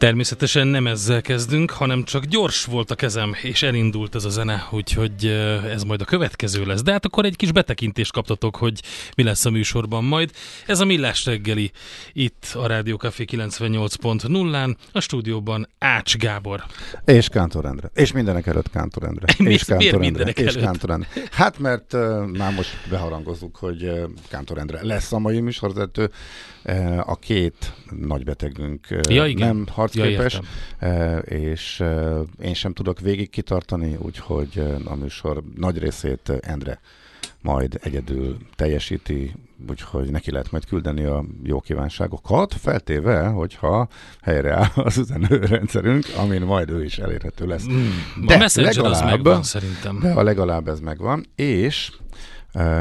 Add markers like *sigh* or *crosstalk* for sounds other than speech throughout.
Természetesen nem ezzel kezdünk, hanem csak gyors volt a kezem, és elindult ez a zene, úgyhogy ez majd a következő lesz. De hát akkor egy kis betekintést kaptatok, hogy mi lesz a műsorban majd. Ez a Millás reggeli itt a Rádió Café 98.0-án, a stúdióban Ács Gábor. És Kántor Endre. És mindenek előtt Kántor Endre. *laughs* Mi, és miért mindenek és? Kántor Endre. Hát mert uh, már most beharangozzuk, hogy uh, Kántor Endre lesz a mai műsorvezető. Uh, a két nagy betegünk uh, Ja, igen. nem harcképes, Ja, uh, és uh, én sem tudok végig kitartani, úgyhogy uh, a műsor nagy részét Endre majd egyedül teljesíti, úgyhogy neki lehet majd küldeni a jó kívánságokat, feltéve, hogyha helyreáll az üzenőrendszerünk, amin majd ő is elérhető lesz. Mm, De a Messenger az legalább- megvan szerintem. De a legalább ez megvan, és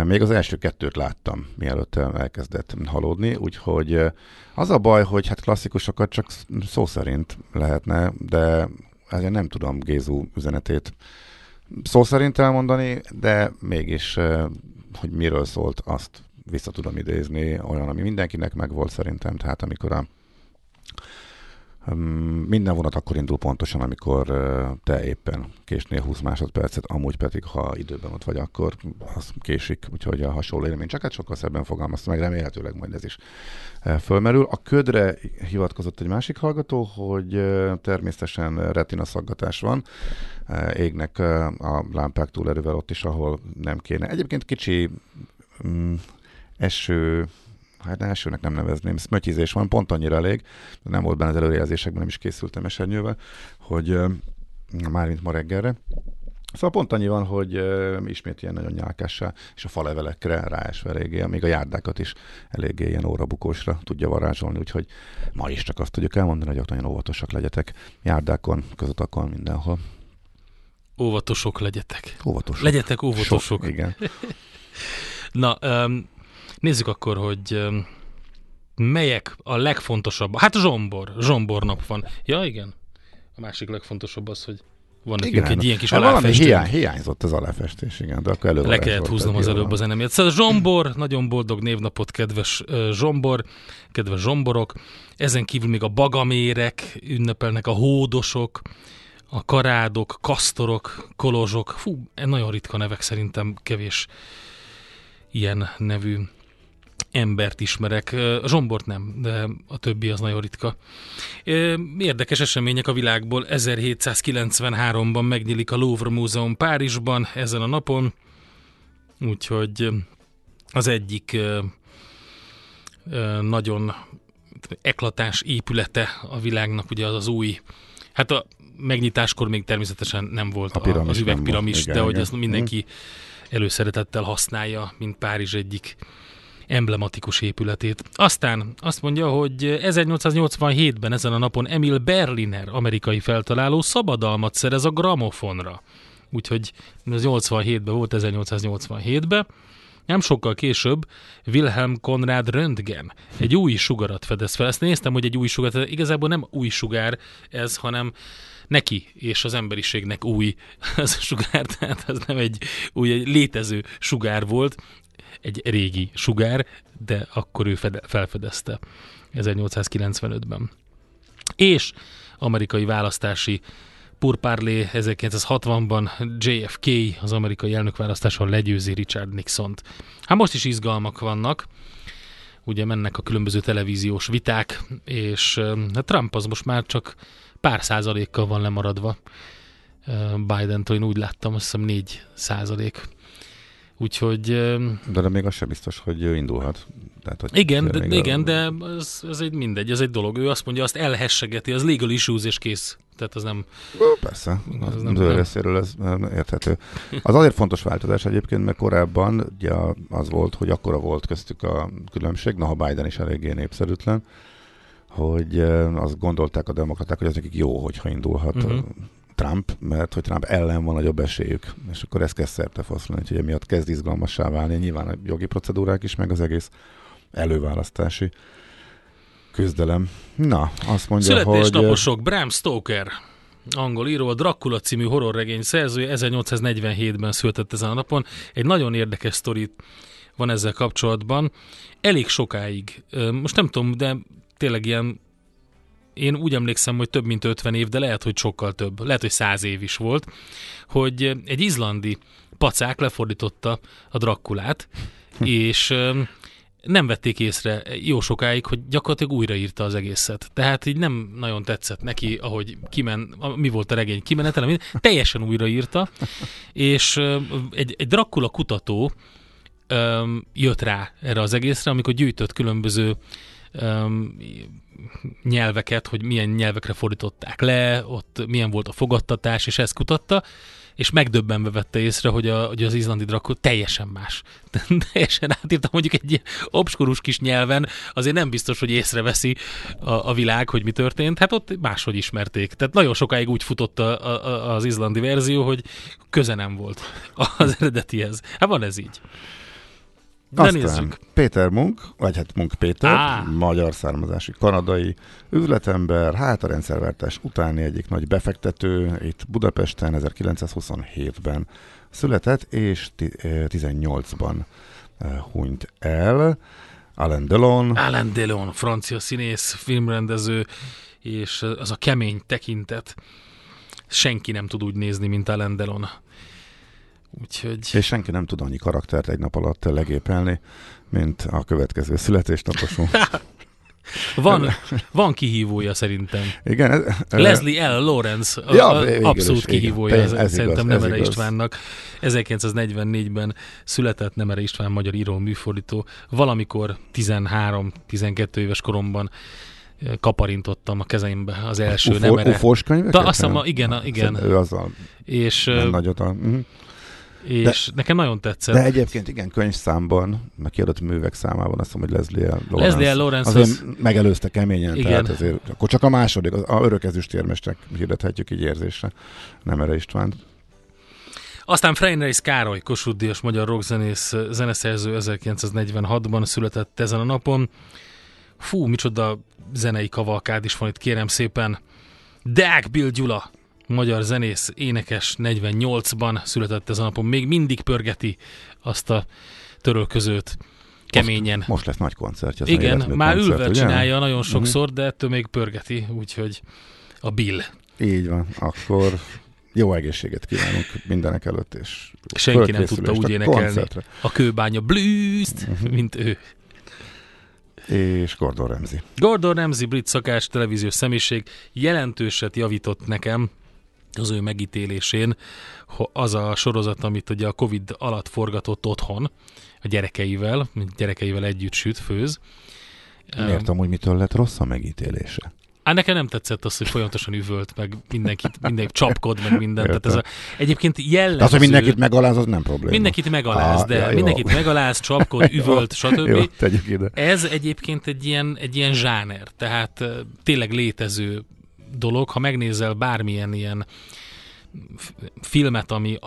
még az első kettőt láttam, mielőtt elkezdett halódni, úgyhogy az a baj, hogy hát klasszikusokat csak szó szerint lehetne, de ezért nem tudom Gézu üzenetét szó szerint elmondani, de mégis, hogy miről szólt, azt vissza tudom idézni, olyan, ami mindenkinek megvolt szerintem, tehát amikor a Minden vonat akkor indul pontosan, amikor te éppen késnél 20 másodpercet, amúgy pedig, ha időben ott vagy, akkor az késik, úgyhogy a hasonló élmény csak hát sokkal szebben fogalmazta meg, remélhetőleg majd ez is fölmerül. A ködre hivatkozott egy másik hallgató, hogy természetesen retina szaggatás van, égnek a lámpák túlerővel ott is, ahol nem kéne. Egyébként kicsi um, eső, hát elsőnek nem nevezném, szmötyizés van, pont annyira elég, nem volt benne az előrejelzésekben, nem is készültem esernyővel, hogy mármint ma reggelre. Szóval pont annyi van, hogy uh, ismét ilyen nagyon nyálkássá, és a falevelekre ráesve eléggé, még a járdákat is eléggé ilyen órabukósra tudja varázsolni, úgyhogy ma is csak azt tudjuk elmondani, hogy ott nagyon óvatosak legyetek járdákon, közutakon, mindenhol. Óvatosok legyetek. Óvatosok. Legyetek óvatosok. Sok, igen. *laughs* Na, um, nézzük akkor, hogy melyek a legfontosabb. Hát zsombor. Zsombor nap van. Ja, igen. A másik legfontosabb az, hogy van nekünk egy ilyen kis Hát aláfestő. hiány, hiányzott az aláfestés, igen, de akkor előbb Le kellett húznom az előbb az enemet. Szóval Zsombor, nagyon boldog névnapot, kedves Zsombor, kedves Zsomborok. Ezen kívül még a bagamérek ünnepelnek, a hódosok, a karádok, kasztorok, kolozsok. Fú, nagyon ritka nevek szerintem, kevés ilyen nevű embert ismerek. Zsombort nem, de a többi az nagyon ritka. Érdekes események a világból. 1793-ban megnyílik a Louvre Múzeum Párizsban ezen a napon, úgyhogy az egyik nagyon eklatás épülete a világnak, ugye az az új, hát a megnyitáskor még természetesen nem volt A piramis az üvegpiramis, volt. Igen, de hogy igen. ezt mindenki előszeretettel használja, mint Párizs egyik emblematikus épületét. Aztán azt mondja, hogy 1887-ben ezen a napon Emil Berliner, amerikai feltaláló, szabadalmat szerez a gramofonra. Úgyhogy ez 87-ben volt, 1887-ben. Nem sokkal később Wilhelm Konrad Röntgen egy új sugarat fedez fel. Ezt néztem, hogy egy új sugar, igazából nem új sugár ez, hanem neki és az emberiségnek új *laughs* az a sugár, tehát ez nem egy új, egy létező sugár volt, egy régi sugár, de akkor ő fede, felfedezte 1895-ben. És amerikai választási purpárlé 1960-ban JFK az amerikai elnökválasztáson legyőzi Richard Nixont. Hát most is izgalmak vannak, ugye mennek a különböző televíziós viták, és hát Trump az most már csak pár százalékkal van lemaradva Biden-től, én úgy láttam, azt hiszem 4 százalék. Úgyhogy... De, de még az sem biztos, hogy ő indulhat. Tehát, hogy igen, de, igen a... de ez, ez egy mindegy, ez egy dolog. Ő azt mondja, azt elhessegeti, az legal issues és kész. Tehát az nem... Persze, az nem, az részéről ez érthető. Az azért fontos változás egyébként, mert korábban ugye az volt, hogy akkora volt köztük a különbség, ha Biden is eléggé népszerűtlen, hogy azt gondolták a demokraták, hogy az nekik jó, hogyha indulhat uh-huh. Trump, mert hogy Trump ellen van nagyobb esélyük, és akkor ez kezd szerte foszlani, hogy emiatt kezd izgalmassá válni, nyilván a jogi procedúrák is, meg az egész előválasztási küzdelem. Na, azt mondja, Születésnaposok, hogy... Bram Stoker, angol író, a Dracula című horrorregény szerzője 1847-ben született ezen a napon. Egy nagyon érdekes sztorit van ezzel kapcsolatban. Elég sokáig, most nem tudom, de tényleg ilyen én úgy emlékszem, hogy több mint 50 év, de lehet, hogy sokkal több, lehet, hogy 100 év is volt, hogy egy izlandi pacák lefordította a Drakulát, és nem vették észre jó sokáig, hogy gyakorlatilag újraírta az egészet. Tehát így nem nagyon tetszett neki, ahogy kimen, mi volt a regény kimenetele, teljesen újraírta, és egy, egy Dracula kutató jött rá erre az egészre, amikor gyűjtött különböző nyelveket, hogy milyen nyelvekre fordították le, ott milyen volt a fogadtatás, és ezt kutatta, és megdöbbenve vette észre, hogy, a, hogy az izlandi drakó teljesen más. *laughs* teljesen átírta mondjuk egy obskurus kis nyelven, azért nem biztos, hogy észreveszi a, a világ, hogy mi történt. Hát ott máshogy ismerték. Tehát nagyon sokáig úgy futott a, a, az izlandi verzió, hogy köze nem volt az eredetihez. Hát van ez így. De Aztán nézzük. Péter Munk, vagy hát Munk Péter, Á. magyar származású kanadai üzletember, hát a rendszerváltás utáni egyik nagy befektető, itt Budapesten 1927-ben született, és 18-ban eh, hunyt el. Alain Delon. Alain Delon, francia színész, filmrendező, és az a kemény tekintet senki nem tud úgy nézni, mint Alain Delon. Úgyhogy... És senki nem tud annyi karaktert egy nap alatt legépelni, mint a következő születésnaposunk. *laughs* Van, van kihívója szerintem. Igen. Ez, Leslie L. Lawrence a, ja, a abszolút is, kihívója igen, ez, ez szerintem igaz, Nemere Istvánnak. 1944-ben született Nemere István magyar író műfordító. Valamikor 13-12 éves koromban eh, kaparintottam a kezeimbe az első Ufo, Nemere. Ufós könyveket? Azt hiszem, igen, igen. Ő azzal és, nagyot a... Uh-huh és de, nekem nagyon tetszett. De egyébként igen, könyvszámban, meg kiadott művek számában azt mondom, hogy Leslie. Lawrence. Leslie. Lawrence azért az... megelőzte keményen, igen. tehát azért, akkor csak a második, a örökezüstérmestek hirdethetjük így érzésre, nem erre István. Aztán Freinreis Károly, Kossuth magyar rockzenész, zeneszerző 1946-ban született ezen a napon. Fú, micsoda zenei kavalkád is van itt, kérem szépen. Deák Bill Gyula, magyar zenész, énekes 48-ban született ez a napon, még mindig pörgeti azt a törölközőt keményen. Most, most lesz nagy koncertje. Igen, már koncert, ülve ugye? csinálja nagyon mhm. sokszor, uh-huh. de ettől még pörgeti, úgyhogy a Bill. Így van, akkor jó egészséget kívánunk mindenek előtt, és senki nem tudta úgy énekelni koncertre. a kőbánya blues-t, uh-huh. mint ő és Gordon Ramsay. Gordon Ramsay, brit szakás televíziós személyiség jelentőset javított nekem az ő megítélésén az a sorozat, amit ugye a Covid alatt forgatott otthon a gyerekeivel, gyerekeivel együtt süt, főz. Miért amúgy mitől lett rossz a megítélése? Hát nekem nem tetszett az, hogy folyamatosan üvölt, meg mindenkit, mindenki csapkod, meg mindent. Tehát ez a, egyébként jellemző... Az, hogy mindenkit megaláz, az nem probléma. Mindenkit megaláz, Ah, de ja, jó. mindenkit megaláz, csapkod, *laughs* üvölt, stb. Jó, tegyük ide. Ez egyébként egy ilyen, egy ilyen zsáner, tehát tényleg létező dolog. Ha megnézel bármilyen ilyen filmet, ami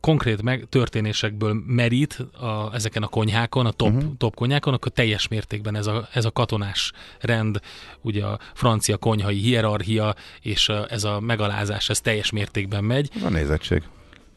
konkrét meg, történésekből merít a, ezeken a konyhákon, a top, uh-huh. top konyhákon, akkor teljes mértékben ez a, ez a katonás rend, ugye a francia konyhai hierarchia, és a, ez a megalázás, ez teljes mértékben megy. Ez a nézettség.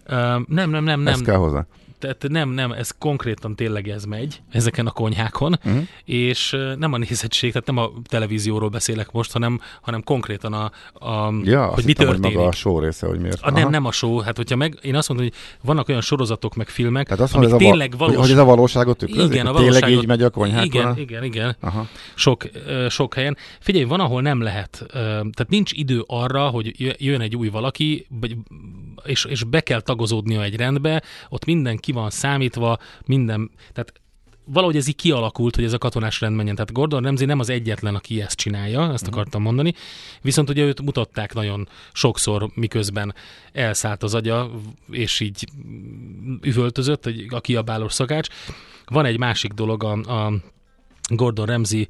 Ö, nem, nem, nem, Ez nem. kell hozzá. Tehát nem, nem, ez konkrétan tényleg ez megy ezeken a konyhákon, uh-huh. és nem a nézettség, tehát nem a televízióról beszélek most, hanem, hanem konkrétan a, a Ja, hogy mi hittem, hogy történik. maga a show része, hogy miért. A, nem, nem a show, hát hogyha meg, én azt mondom, hogy vannak olyan sorozatok, meg filmek, Tehát azt amik mondod, ez a, tényleg va- valós. hogy, ez a valóságot tükrözik? igen, a Hogy Tényleg valóságot, így megy a konyhákon? Igen, igen, igen. Aha. Sok, sok helyen. Figyelj, van, ahol nem lehet, tehát nincs idő arra, hogy jö- jön egy új valaki, és, és be kell tagozódnia egy rendbe, ott minden ki van számítva, minden, tehát valahogy ez így kialakult, hogy ez a katonás rend menjen. Tehát Gordon Ramsay nem az egyetlen, aki ezt csinálja, ezt akartam mondani, viszont ugye őt mutatták nagyon sokszor, miközben elszállt az agya, és így üvöltözött, egy- a kiabálós szakács. Van egy másik dolog, a, a Gordon Ramsay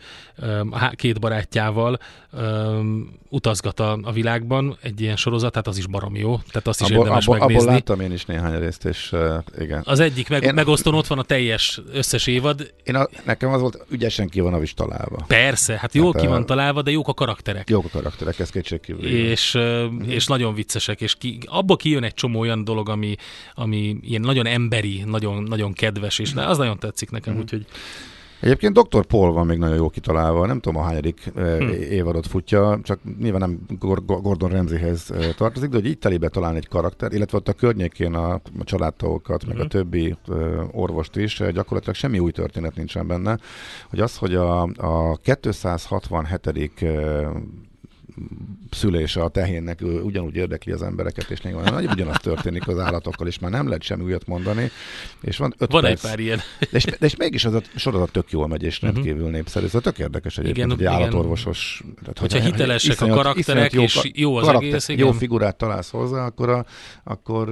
két barátjával öm, utazgat a, a világban, egy ilyen sorozat, tehát az is barom jó, tehát azt is Abból, érdemes abból, abból megnézni. láttam én is néhány részt, és uh, igen. Az egyik meg, Én- megosztón ott van a teljes összes évad. Én a, nekem az volt, ügyesen ki van a is találva. Persze, hát jól Hát, ki van találva, de jók a karakterek. Jók a karakterek, ez kétségkívül. és, ö, és nagyon viccesek, és ki, abba kijön egy csomó olyan dolog, ami, ami ilyen nagyon emberi, nagyon, nagyon kedves, és az nagyon tetszik nekem, Mhm. úgyhogy Egyébként Dr. Paul van még nagyon jó kitalálva, nem tudom a hányadik Hm. hm. évadot futja, csak nyilván nem Gor- Gor- Gordon Ramsayhez eh, tartozik, de hogy így telébe találni egy karakter, illetve ott a környékén a, családtagokat, meg a Mhm. többi ö, orvost is, eh, gyakorlatilag semmi új történet nincsen benne, hogy az, hogy a, a 267 ö, szülése a tehénnek ugyanúgy érdekli az embereket, és néha nagy ugyanaz történik az állatokkal, és már nem lehet semmi újat mondani, és van öt van perc, egy pár ilyen. de és, de és mégis az a sorozat tök jól megy, és Mhm. rendkívül népszerű. Ez tök érdekes egyébként, Igen, hogy igen. állatorvosos. Tehát, Hogyha hitelesek a karakterek, iszonyat és jó az karakter, egész, igen. Jó figurát találsz hozzá, akkor, a, akkor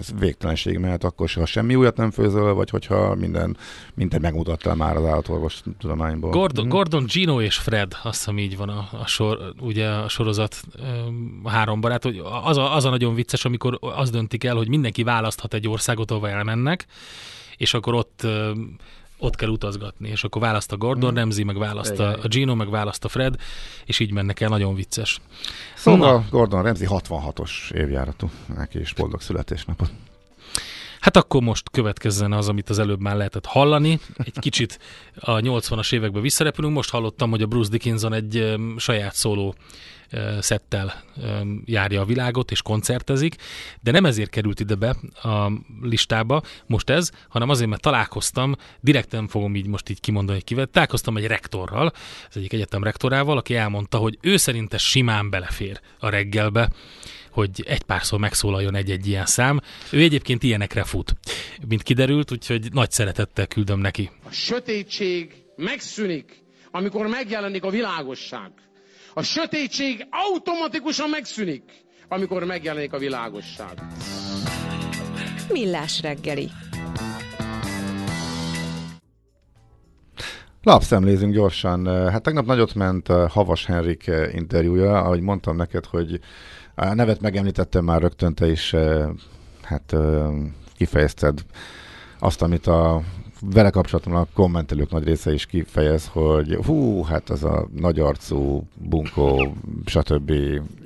ez végtelenség mehet akkor se, ha semmi újat nem főzöl, vagy hogyha minden, mindent megmutattál már az állatorvos tudományból. Gordon, Mhm. Gordon, Gino és Fred, azt hiszem így van a, a, sor, ugye a sorozat a három barát, hogy az a, az a nagyon vicces, amikor azt döntik el, hogy mindenki választhat egy országot, ahova elmennek, és akkor ott ott kell utazgatni, és akkor választ a Gordon Ramsay, meg választ a, Igen. a Gino, meg választ a Fred, és így mennek el, nagyon vicces. Szóval Na. Gordon Ramsay 66-os évjáratú, neki is boldog születésnapot. Hát akkor most következzen az, amit az előbb már lehetett hallani. Egy kicsit a 80-as évekbe visszarepülünk. Most hallottam, hogy a Bruce Dickinson egy saját szóló szettel járja a világot és koncertezik, de nem ezért került ide be a listába most ez, hanem azért, mert találkoztam, direkt nem fogom így most így kimondani, kivel, találkoztam egy rektorral, az egyik egyetem rektorával, aki elmondta, hogy ő szerinte simán belefér a reggelbe, hogy egy párszor megszólaljon egy-egy ilyen szám. Ő egyébként ilyenekre fut, mint kiderült, úgyhogy nagy szeretettel küldöm neki. A sötétség megszűnik, amikor megjelenik a világosság. A sötétség automatikusan megszűnik, amikor megjelenik a világosság. Millás reggeli. Lapszemlézünk gyorsan. Hát tegnap nagyot ment uh, Havas Henrik uh, interjúja, ahogy mondtam neked, hogy a nevet megemlítettem már rögtön, te is hát kifejezted azt, amit a vele kapcsolatban a kommentelők nagy része is kifejez, hogy hú, hát az a nagy arcú, bunkó, stb.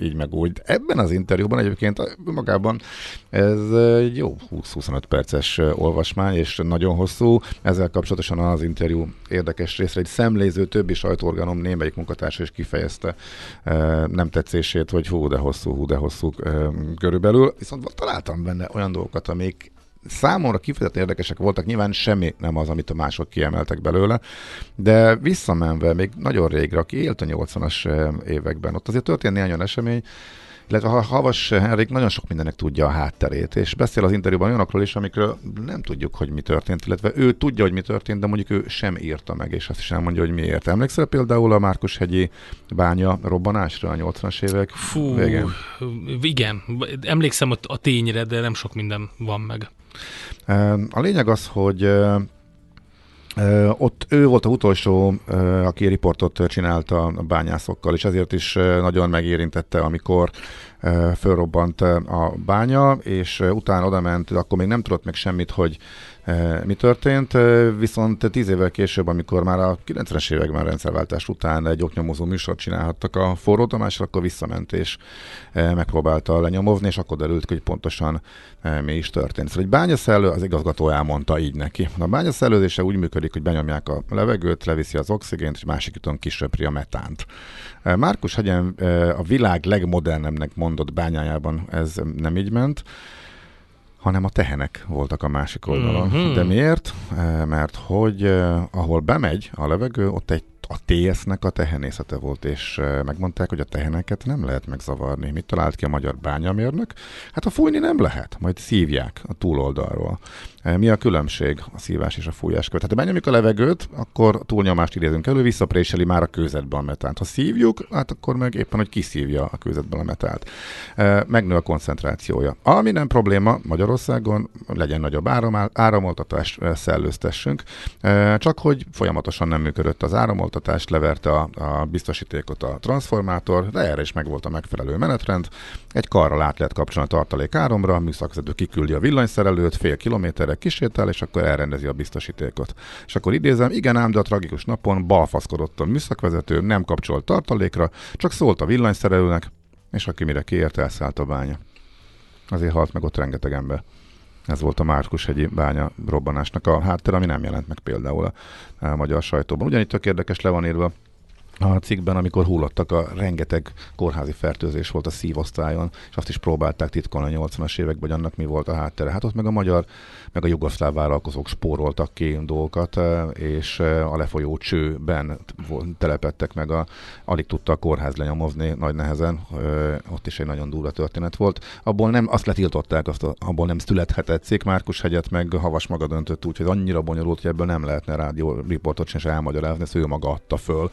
így meg úgy. Ebben az interjúban egyébként magában ez egy jó 20-25 perces olvasmány, és nagyon hosszú. Ezzel kapcsolatosan az interjú érdekes részre egy szemléző többi sajtóorganom némelyik munkatársa is kifejezte eh, nem tetszését, hogy hú, de hosszú, hú, de hosszú eh, körülbelül. Viszont találtam benne olyan dolgokat, amik számomra kifejezetten érdekesek voltak, nyilván semmi nem az, amit a mások kiemeltek belőle, de visszamenve még nagyon régre, aki élt a 80-as években, ott azért történt néhány olyan esemény, illetve ha Havas Henrik nagyon sok mindennek tudja a hátterét, és beszél az interjúban olyanokról is, amikről nem tudjuk, hogy mi történt, illetve ő tudja, hogy mi történt, de mondjuk ő sem írta meg, és azt is elmondja, hogy miért. Emlékszel például a Márkushegyi bánya robbanásra a 80-as évek Fú, végén? igen. Emlékszem a, a tényre, de nem sok minden van meg. A lényeg az, hogy ott ő volt a utolsó, aki riportot csinálta a bányászokkal, és ezért is nagyon megérintette, amikor fölrobbant a bánya, és utána oda ment, akkor még nem tudott meg semmit, hogy mi történt, viszont tíz évvel később, amikor már a 90-es években rendszerváltás után egy oknyomozó műsort csinálhattak a forró Tamásra, akkor visszament és megpróbálta lenyomozni, és akkor derült hogy pontosan mi is történt. Szóval egy bányaszellő, az igazgató elmondta így neki. A bányaszellőzése úgy működik, hogy benyomják a levegőt, leviszi az oxigént, és másik úton kisöpri a metánt. Márkus Hegyen a világ legmodernebbnek mondott bányájában ez nem így ment, hanem a tehenek voltak a másik oldalon. Mm-hmm. De miért? Mert hogy ahol bemegy a levegő, ott egy a TS-nek a tehenészete volt, és megmondták, hogy a teheneket nem lehet megzavarni. Mit talált ki a magyar bányamérnök? Hát a fújni nem lehet, majd szívják a túloldalról. Mi a különbség a szívás és a fújás között? Tehát ha benyomjuk a levegőt, akkor túlnyomást idézünk elő, visszapréseli már a kőzetbe a metánt. Ha szívjuk, hát akkor meg éppen, hogy kiszívja a kőzetben a metált. Megnő a koncentrációja. Ami nem probléma Magyarországon, legyen nagyobb áram, áramoltatás, szellőztessünk, csak hogy folyamatosan nem működött az áramoltatás, leverte a, a biztosítékot a transformátor, de erre is megvolt a megfelelő menetrend. Egy karral át lehet kapcsolni a tartalék áramra, a műszakvezető kiküldi a villanyszerelőt fél kilométerre, emberek kisétál, és akkor elrendezi a biztosítékot. És akkor idézem, igen ám, de a tragikus napon balfaszkodott a műszakvezető, nem kapcsolt tartalékra, csak szólt a villanyszerelőnek, és aki mire kiért, elszállt a bánya. Azért halt meg ott rengeteg ember. Ez volt a Márkus hegyi bánya robbanásnak a háttér, ami nem jelent meg például a, a magyar sajtóban. Ugyanígy tök érdekes le van írva a cikkben, amikor hullottak, a rengeteg kórházi fertőzés volt a szívosztályon, és azt is próbálták titkolni a 80-as években, hogy annak mi volt a háttere. Hát ott meg a magyar, meg a jugoszláv vállalkozók spóroltak ki dolgokat, eh, és eh, a lefolyó csőben telepettek meg, a, alig tudta a kórház lenyomozni nagy nehezen, eh, ott is egy nagyon durva történet volt. Abból nem, azt letiltották, azt, abból nem születhetett cikk, Márkus hegyet meg Havas maga döntött úgy, hogy annyira bonyolult, hogy ebből nem lehetne rádió riportot sem elmagyarázni, ezt ő maga adta föl.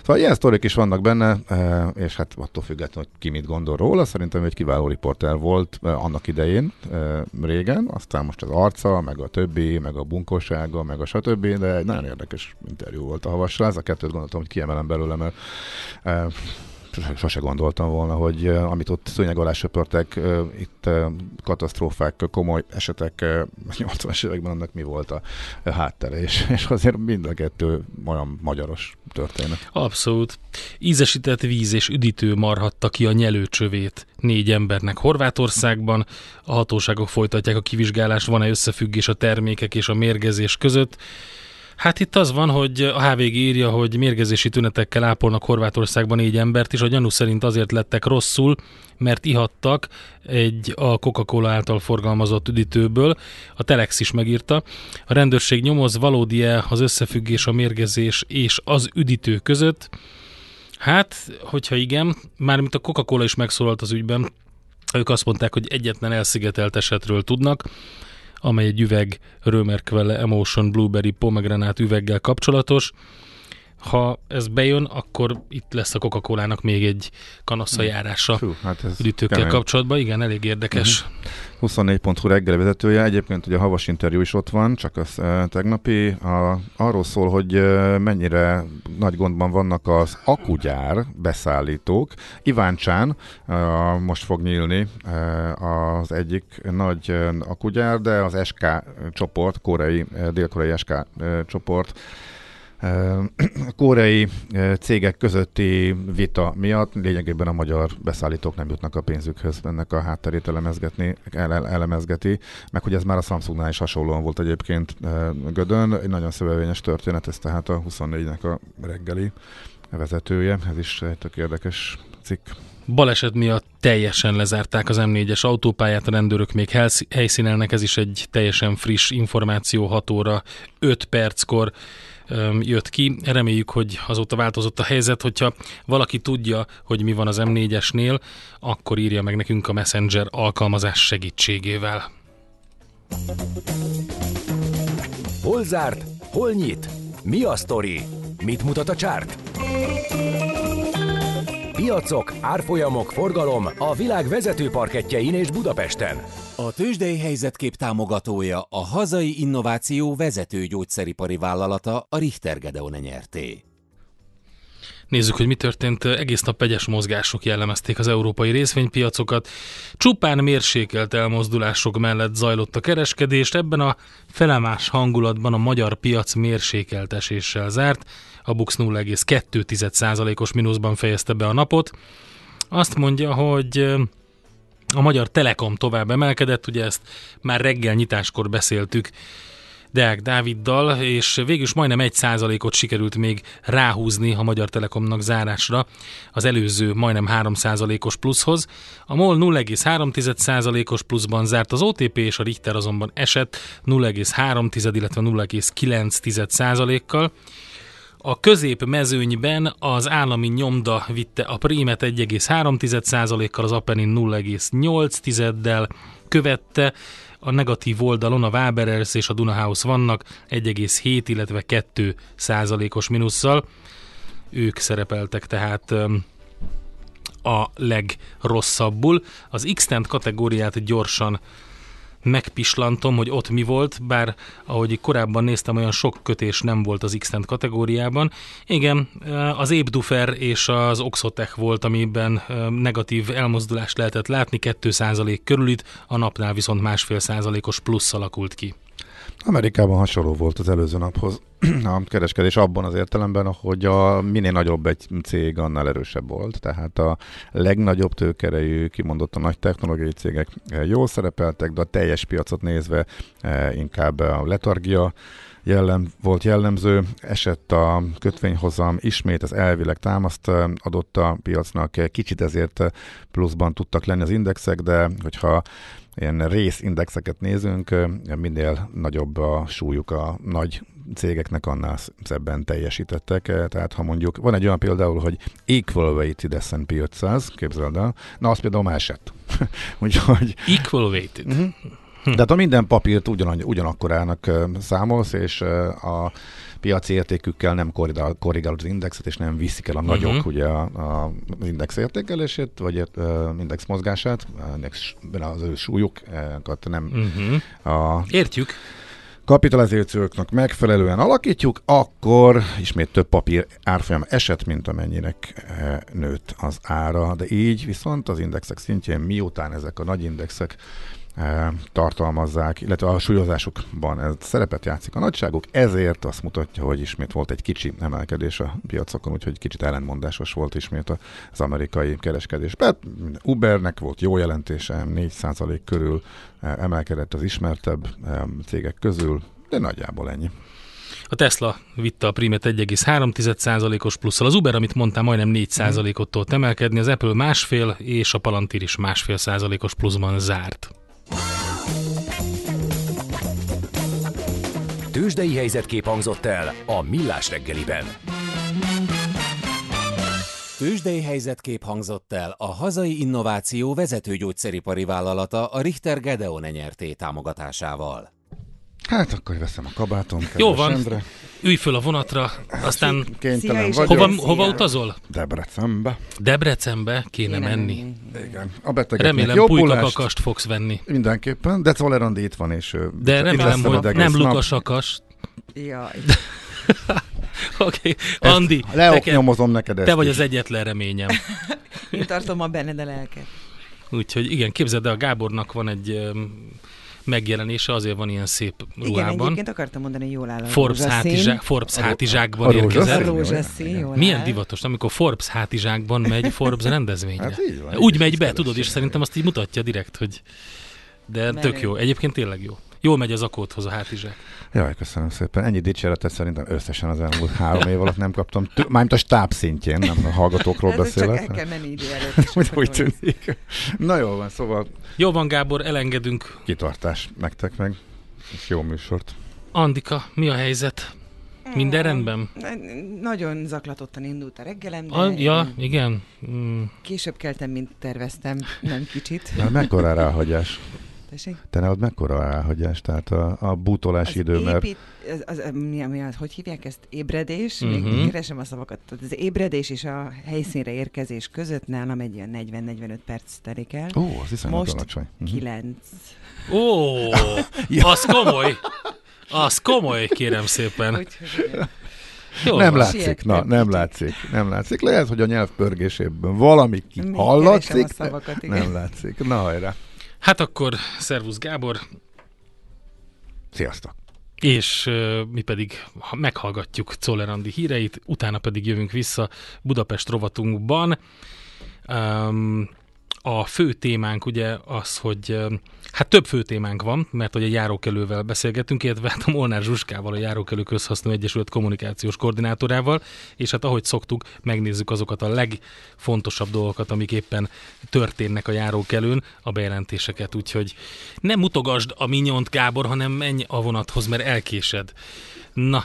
Szóval ilyen sztorik is vannak benne, eh, és hát attól függetlenül, hogy ki mit gondol róla, szerintem egy kiváló riporter volt eh, annak idején, eh, régen, aztán most az arca, meg a többi, meg a bunkósága, meg a stb., de egy nagyon érdekes interjú volt a havassal. Ez a kettőt gondoltam, hogy kiemelem belőle, mert sose gondoltam volna, hogy amit ott szőnyeg alá söpörtek, itt katasztrófák, komoly esetek 80-as években annak mi volt a háttere, és, és azért mind a kettő olyan magyaros történet. Abszolút. Ízesített víz és üdítő marhatta ki a nyelőcsövét négy embernek Horvátországban. A hatóságok folytatják a kivizsgálást, van-e összefüggés a termékek és a mérgezés között. Hát itt az van, hogy a HVG írja, hogy mérgezési tünetekkel ápolnak Horvátországban négy embert, és a gyanú szerint azért lettek rosszul, mert ihattak egy a Coca-Cola által forgalmazott üdítőből. A Telex is megírta. A rendőrség nyomoz valódi-e az összefüggés a mérgezés és az üdítő között. Hát, hogyha igen, mármint a Coca-Cola is megszólalt az ügyben, ők azt mondták, hogy egyetlen elszigetelt esetről tudnak, amely egy üveg Römerquelle Emotion Blueberry Pomegranate üveggel kapcsolatos. Ha ez bejön, akkor itt lesz a coca még egy kanasszajárása Fú, hát üdítőkkel kapcsolatban. Igen, elég érdekes. Uh-huh. 24.hu reggel vezetője, egyébként ugye a havas interjú is ott van, csak az e, tegnapi, a, arról szól, hogy e, mennyire nagy gondban vannak az akugyár beszállítók. Iváncsán e, most fog nyílni e, az egyik nagy e, akugyár, de az SK csoport, koreai, e, dél-koreai SK e, csoport *clears throat* koreai cégek közötti vita miatt lényegében a magyar beszállítók nem jutnak a pénzükhöz, ennek a hátterét elemezgetni, elemezgeti, meg hogy ez már a Samsungnál is hasonlóan volt egyébként Gödön, egy nagyon szövevényes történet, ez tehát a 24-nek a reggeli vezetője, ez is egy tök érdekes cikk. Baleset miatt teljesen lezárták az M4-es autópályát, a rendőrök még helyszínelnek, ez is egy teljesen friss információ 6 óra 5 perckor jött ki. Reméljük, hogy azóta változott a helyzet, hogyha valaki tudja, hogy mi van az M4-esnél, akkor írja meg nekünk a Messenger alkalmazás segítségével. Hol zárt? Hol nyit? Mi a sztori? Mit mutat a csárt? Piacok, árfolyamok, forgalom a világ vezető parketjein és Budapesten. A tőzsdei helyzetkép támogatója a hazai innováció vezető gyógyszeripari vállalata a Richter Gedeon nyerté. Nézzük, hogy mi történt. Egész nap egyes mozgások jellemezték az európai részvénypiacokat. Csupán mérsékelt elmozdulások mellett zajlott a kereskedést. Ebben a felemás hangulatban a magyar piac mérsékelt eséssel zárt. A Bux 0,2%-os mínuszban fejezte be a napot. Azt mondja, hogy a Magyar Telekom tovább emelkedett, ugye ezt már reggel nyitáskor beszéltük, Deák Dáviddal, és végül is majdnem egy százalékot sikerült még ráhúzni a Magyar Telekomnak zárásra az előző majdnem 3 százalékos pluszhoz. A MOL 0,3 százalékos pluszban zárt, az OTP és a Richter azonban esett 0,3, illetve 0,9 százalékkal. A közép mezőnyben az állami nyomda vitte a prémet 1,3%-kal, az Apenin 0,8-del követte, a negatív oldalon a Waberers és a Dunahouse vannak 1,7, illetve 2 százalékos minusszal. Ők szerepeltek tehát a legrosszabbul. Az x kategóriát gyorsan megpislantom, hogy ott mi volt, bár ahogy korábban néztem, olyan sok kötés nem volt az x kategóriában. Igen, az Ébdufer és az Oxotech volt, amiben negatív elmozdulást lehetett látni, 2% körül itt, a napnál viszont másfél százalékos plusz alakult ki. Amerikában hasonló volt az előző naphoz. *clears throat* A kereskedés abban az értelemben, hogy a minél nagyobb egy cég, annál erősebb volt. Tehát a legnagyobb tőkerejű, kimondott a nagy technológiai cégek jól szerepeltek, de a teljes piacot nézve eh, inkább a letargia jellem, volt jellemző, esett a kötvényhozam, ismét az elvileg támaszt eh, adott a piacnak, kicsit ezért pluszban tudtak lenni az indexek, de hogyha ilyen részindexeket nézünk, minél nagyobb a súlyuk a nagy cégeknek, annál szebben teljesítettek. Tehát ha mondjuk, van egy olyan például, hogy Equal Weighted S&P 500, képzeld el, na az például már esett. *laughs* Úgyhogy... Equal Weighted. Uh-huh. Hm. Tehát a minden papírt ugyan, ugyanakkorának számolsz, és a piaci értékükkel nem korrigál, az indexet, és nem viszik el a nagyok uh-huh. ugye a, a, az index értékelését, vagy uh, index mozgását, az ő súlyukat nem uh-huh. a, Értjük kapitalizációknak megfelelően alakítjuk, akkor ismét több papír árfolyam esett, mint amennyinek nőtt az ára. De így viszont az indexek szintjén, miután ezek a nagy indexek tartalmazzák, illetve a súlyozásukban ez szerepet játszik a nagyságuk, ezért azt mutatja, hogy ismét volt egy kicsi emelkedés a piacokon, úgyhogy kicsit ellenmondásos volt ismét az amerikai kereskedés. Mert Ubernek volt jó jelentése, 4% körül emelkedett az ismertebb cégek közül, de nagyjából ennyi. A Tesla vitte a primet 1,3%-os plusszal, az Uber, amit mondtam, majdnem 4%-ot tudott emelkedni, az Apple másfél, és a Palantir is másfél százalékos pluszban zárt. Tőzsdei helyzetkép hangzott el a Millás reggeliben. Tőzsdei helyzetkép hangzott el a hazai innováció vezető gyógyszeripari vállalata a Richter Gedeon nyerté támogatásával. Hát akkor veszem a kabátom. Jó van, Endre. ülj föl a vonatra, aztán Kénytelen vagyok. Hova, hova utazol? Debrecenbe. Debrecenbe kéne, kéne menni. Igen. A remélem pulykakast fogsz venni. Mindenképpen, de Tolerandi itt van, és De remélem, hogy nem lukasakast. Jaj. *laughs* Oké, okay. Andi, neked, neked ezt Te vagy is. az egyetlen reményem. Én tartom a benned a lelket. Úgyhogy igen, képzeld el, a Gábornak van egy megjelenése, azért van ilyen szép ruhában. Igen, egyébként akartam mondani, hogy jól áll a Forbes, hátizsák, Forbes hátizsákban a érkezett. A rózsaszín, jól Milyen divatos, amikor Forbes hátizsákban megy Forbes rendezvényre. Hát így van, Úgy megy be, tudod, és szerintem azt így mutatja direkt, hogy de Menő. tök jó. Egyébként tényleg jó. Jól megy az akódhoz a hátizsák. Jaj, köszönöm szépen. Ennyi dicséretet szerintem összesen az elmúlt három év alatt nem kaptam. Mármint a stáb szintjén, nem a hallgatókról *laughs* beszélek. Csak el kell menni idő előtt. *laughs* úgy, úgy tűnik. Na jó van, szóval... Jó van, Gábor, elengedünk. Kitartás nektek meg, és jó műsort. Andika, mi a helyzet? Minden rendben? Nagyon zaklatottan indult a reggelem, de A, ja, igen. Mm. később keltem, mint terveztem, nem kicsit. Na, mekkora ráhagyás? Tessék? Te nálad mekkora ráhagyás? Tehát a, a bútolási idő, mert épít, az, az, mi, mi, az, hogy hívják ezt? Ébredés? Mhm. Uh-huh. Még keresem a szavakat. Tehát az ébredés és a helyszínre érkezés között nálam egy ilyen 40-45 perc telik el. Ó, azt hiszem, Most alacsony. Mhm. 9. Ó, *laughs* az komoly. Az komoly, kérem szépen. Úgyhogy. Jó, nem látszik, na, nem látszik, nem látszik. Lehet, hogy a nyelv pörgésében valami hallatszik, nem látszik. Na hajrá. Hát akkor szervusz Gábor, Sziasztok. és uh, mi pedig ha- meghallgatjuk Czoller Andi híreit, utána pedig jövünk vissza Budapest rovatunkban. Um, a fő témánk ugye az, hogy hát több fő témánk van, mert hogy a járókelővel beszélgetünk, illetve hát a Molnár Zsuskával, a Járókelő Közhasznú Egyesület kommunikációs koordinátorával, és hát ahogy szoktuk, megnézzük azokat a legfontosabb dolgokat, amik éppen történnek a járókelőn, a bejelentéseket, úgyhogy nem mutogasd a minyont, Gábor, hanem menj a vonathoz, mert elkésed. Na,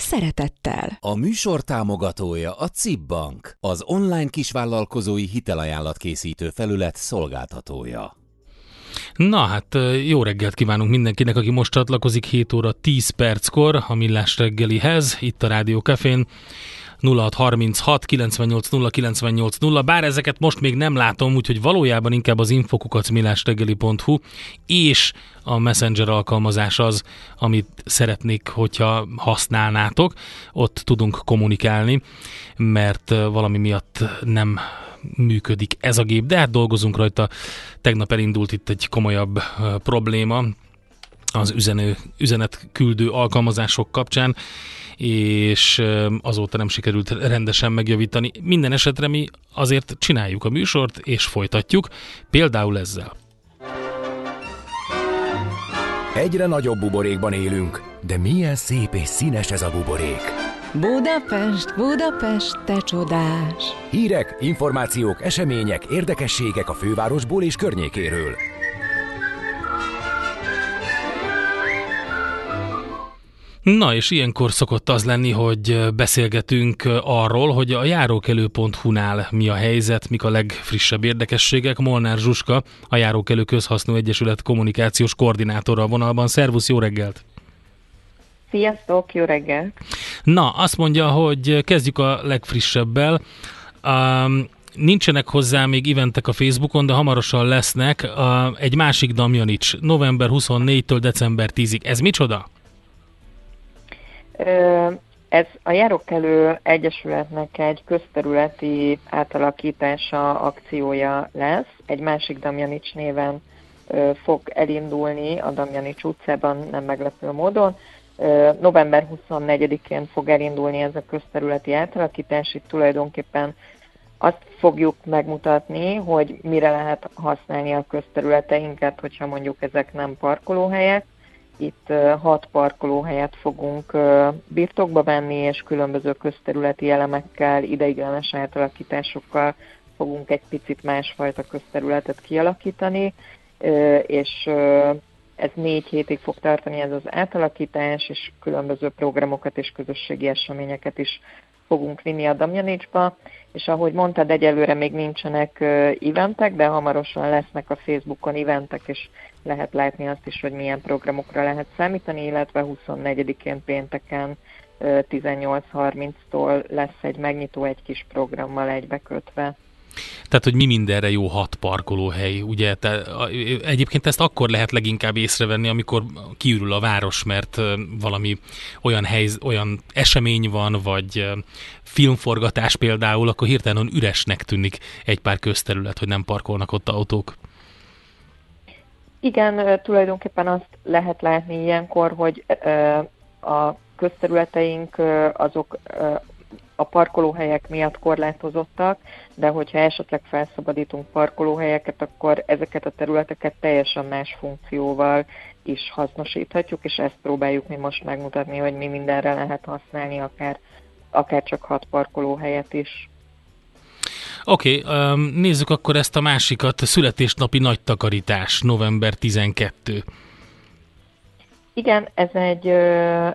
szeretettel. A műsor támogatója a CIP Bank, az online kisvállalkozói hitelajánlat készítő felület szolgáltatója. Na hát jó reggelt kívánunk mindenkinek, aki most csatlakozik 7 óra 10 perckor a Millás reggelihez, itt a Rádió Cafén. 0636 98 0 98 0, bár ezeket most még nem látom, úgyhogy valójában inkább az infokukacmillásreggeli.hu és a Messenger alkalmazás az, amit szeretnék, hogyha használnátok. Ott tudunk kommunikálni, mert valami miatt nem működik ez a gép, de hát dolgozunk rajta. Tegnap elindult itt egy komolyabb probléma az üzenő, üzenetküldő alkalmazások kapcsán, és azóta nem sikerült rendesen megjavítani. Minden esetre mi azért csináljuk a műsort, és folytatjuk, például ezzel. Egyre nagyobb buborékban élünk, de milyen szép és színes ez a buborék. Budapest, Budapest, te csodás! Hírek, információk, események, érdekességek a fővárosból és környékéről. Na, és ilyenkor szokott az lenni, hogy beszélgetünk arról, hogy a járókelő.hu-nál mi a helyzet, mik a legfrissebb érdekességek. Molnár Zsuska, a Járókelő Közhasznú Egyesület kommunikációs koordinátora a vonalban. Szervusz, jó reggelt! Sziasztok, jó reggel! Na, azt mondja, hogy kezdjük a legfrissebbel. Um, nincsenek hozzá még eventek a Facebookon, de hamarosan lesznek. Uh, egy másik Damjanics, november 24-től december 10-ig. Ez micsoda? Ez a Járókelő Egyesületnek egy közterületi átalakítása akciója lesz. Egy másik Damjanics néven fog elindulni a Damjanics utcában, nem meglepő módon. November 24-én fog elindulni ez a közterületi átalakítás. Itt tulajdonképpen azt fogjuk megmutatni, hogy mire lehet használni a közterületeinket, hogyha mondjuk ezek nem parkolóhelyek. Itt hat parkolóhelyet fogunk birtokba venni, és különböző közterületi elemekkel, ideiglenes átalakításokkal fogunk egy picit másfajta közterületet kialakítani, és ez négy hétig fog tartani ez az átalakítás, és különböző programokat és közösségi eseményeket is fogunk vinni a Damjanicsba, és ahogy mondtad, egyelőre még nincsenek eventek, de hamarosan lesznek a Facebookon eventek, és lehet látni azt is, hogy milyen programokra lehet számítani, illetve 24-én pénteken 18.30-tól lesz egy megnyitó egy kis programmal egybekötve. Tehát, hogy mi mindenre jó hat parkolóhely, ugye? Te, egyébként ezt akkor lehet leginkább észrevenni, amikor kiürül a város, mert valami olyan, hely, olyan esemény van, vagy filmforgatás például, akkor hirtelen üresnek tűnik egy pár közterület, hogy nem parkolnak ott autók. Igen, tulajdonképpen azt lehet látni ilyenkor, hogy a közterületeink azok a parkolóhelyek miatt korlátozottak, de hogyha esetleg felszabadítunk parkolóhelyeket, akkor ezeket a területeket teljesen más funkcióval is hasznosíthatjuk, és ezt próbáljuk mi most megmutatni, hogy mi mindenre lehet használni, akár, akár csak hat parkolóhelyet is. Oké, okay, nézzük akkor ezt a másikat, születésnapi nagy takarítás, november 12. Igen, ez egy,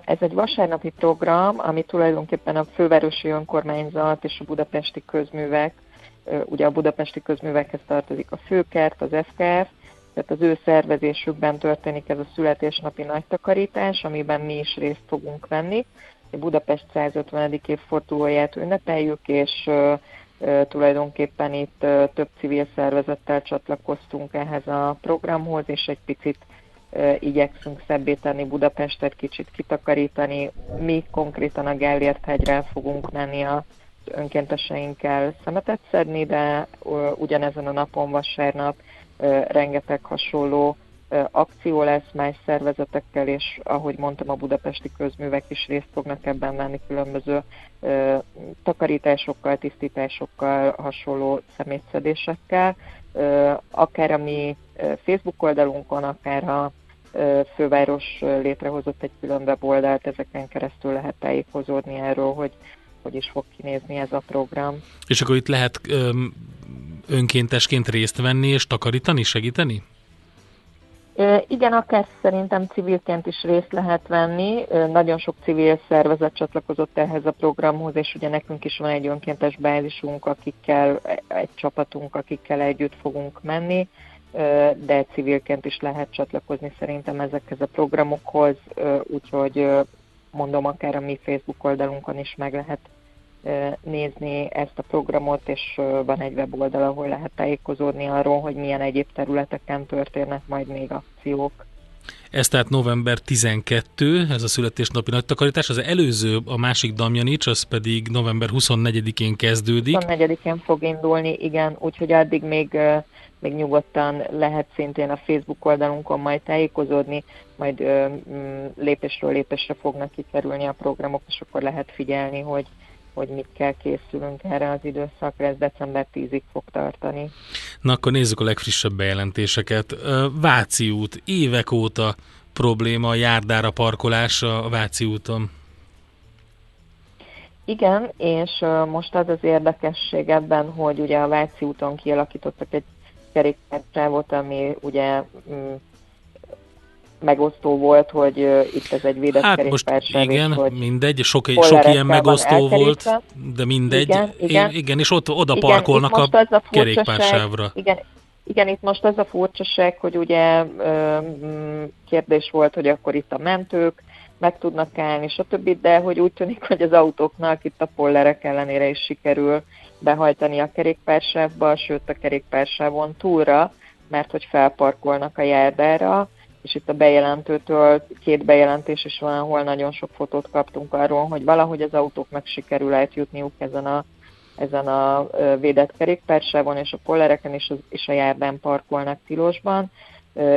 ez egy vasárnapi program, ami tulajdonképpen a fővárosi önkormányzat és a budapesti közművek, ugye a budapesti közművekhez tartozik a főkert, az FKF, tehát az ő szervezésükben történik ez a születésnapi nagy takarítás, amiben mi is részt fogunk venni. A Budapest 150. évfordulóját ünnepeljük, és tulajdonképpen itt több civil szervezettel csatlakoztunk ehhez a programhoz, és egy picit igyekszünk szebbé tenni Budapestet, kicsit kitakarítani. Mi konkrétan a Gellért hegyre fogunk menni a önkénteseinkkel szemetet szedni, de ugyanezen a napon vasárnap rengeteg hasonló akció lesz más szervezetekkel, és ahogy mondtam, a budapesti közművek is részt fognak ebben venni különböző takarításokkal, tisztításokkal, hasonló szemétszedésekkel, akár a mi Facebook oldalunkon, akár a főváros létrehozott egy külön weboldalt, ezeken keresztül lehet tájékozódni erről, hogy hogy is fog kinézni ez a program. És akkor itt lehet öm, önkéntesként részt venni és takarítani, segíteni? Igen, akár szerintem civilként is részt lehet venni. Nagyon sok civil szervezet csatlakozott ehhez a programhoz, és ugye nekünk is van egy önkéntes bázisunk, akikkel, egy csapatunk, akikkel együtt fogunk menni de civilként is lehet csatlakozni szerintem ezekhez a programokhoz, úgyhogy mondom, akár a mi Facebook oldalunkon is meg lehet nézni ezt a programot, és van egy weboldal, ahol lehet tájékozódni arról, hogy milyen egyéb területeken történnek majd még akciók. Ez tehát november 12, ez a születésnapi nagy takarítás. Az előző, a másik Damjanics, az pedig november 24-én kezdődik. 24-én fog indulni, igen, úgyhogy addig még még nyugodtan lehet szintén a Facebook oldalunkon majd tájékozódni, majd ö, mm, lépésről lépésre fognak kikerülni a programok, és akkor lehet figyelni, hogy hogy mit kell készülünk erre az időszakra, ez december 10-ig fog tartani. Na akkor nézzük a legfrissebb bejelentéseket. Váci út, évek óta probléma a járdára parkolás a Váci úton. Igen, és most az az érdekesség ebben, hogy ugye a Váci úton kialakítottak egy kerékpársávot, ami ugye mm, megosztó volt, hogy uh, itt ez egy védett hát most igen, és, mindegy, sok, sok ilyen megosztó volt, de mindegy. Igen, igen. igen és ott oda igen, parkolnak a, a kerékpársávra. Igen, igen, itt most az a furcsaság, hogy ugye mm, kérdés volt, hogy akkor itt a mentők meg tudnak állni, stb., de hogy úgy tűnik, hogy az autóknak itt a pollerek ellenére is sikerül behajtani a kerékpársávba, sőt a kerékpársávon túlra, mert hogy felparkolnak a járdára, és itt a bejelentőtől két bejelentés is van, ahol nagyon sok fotót kaptunk arról, hogy valahogy az autóknak sikerül átjutniuk ezen a, ezen a védett kerékpársávon, és a pollereken is, és a járdán parkolnak tilosban.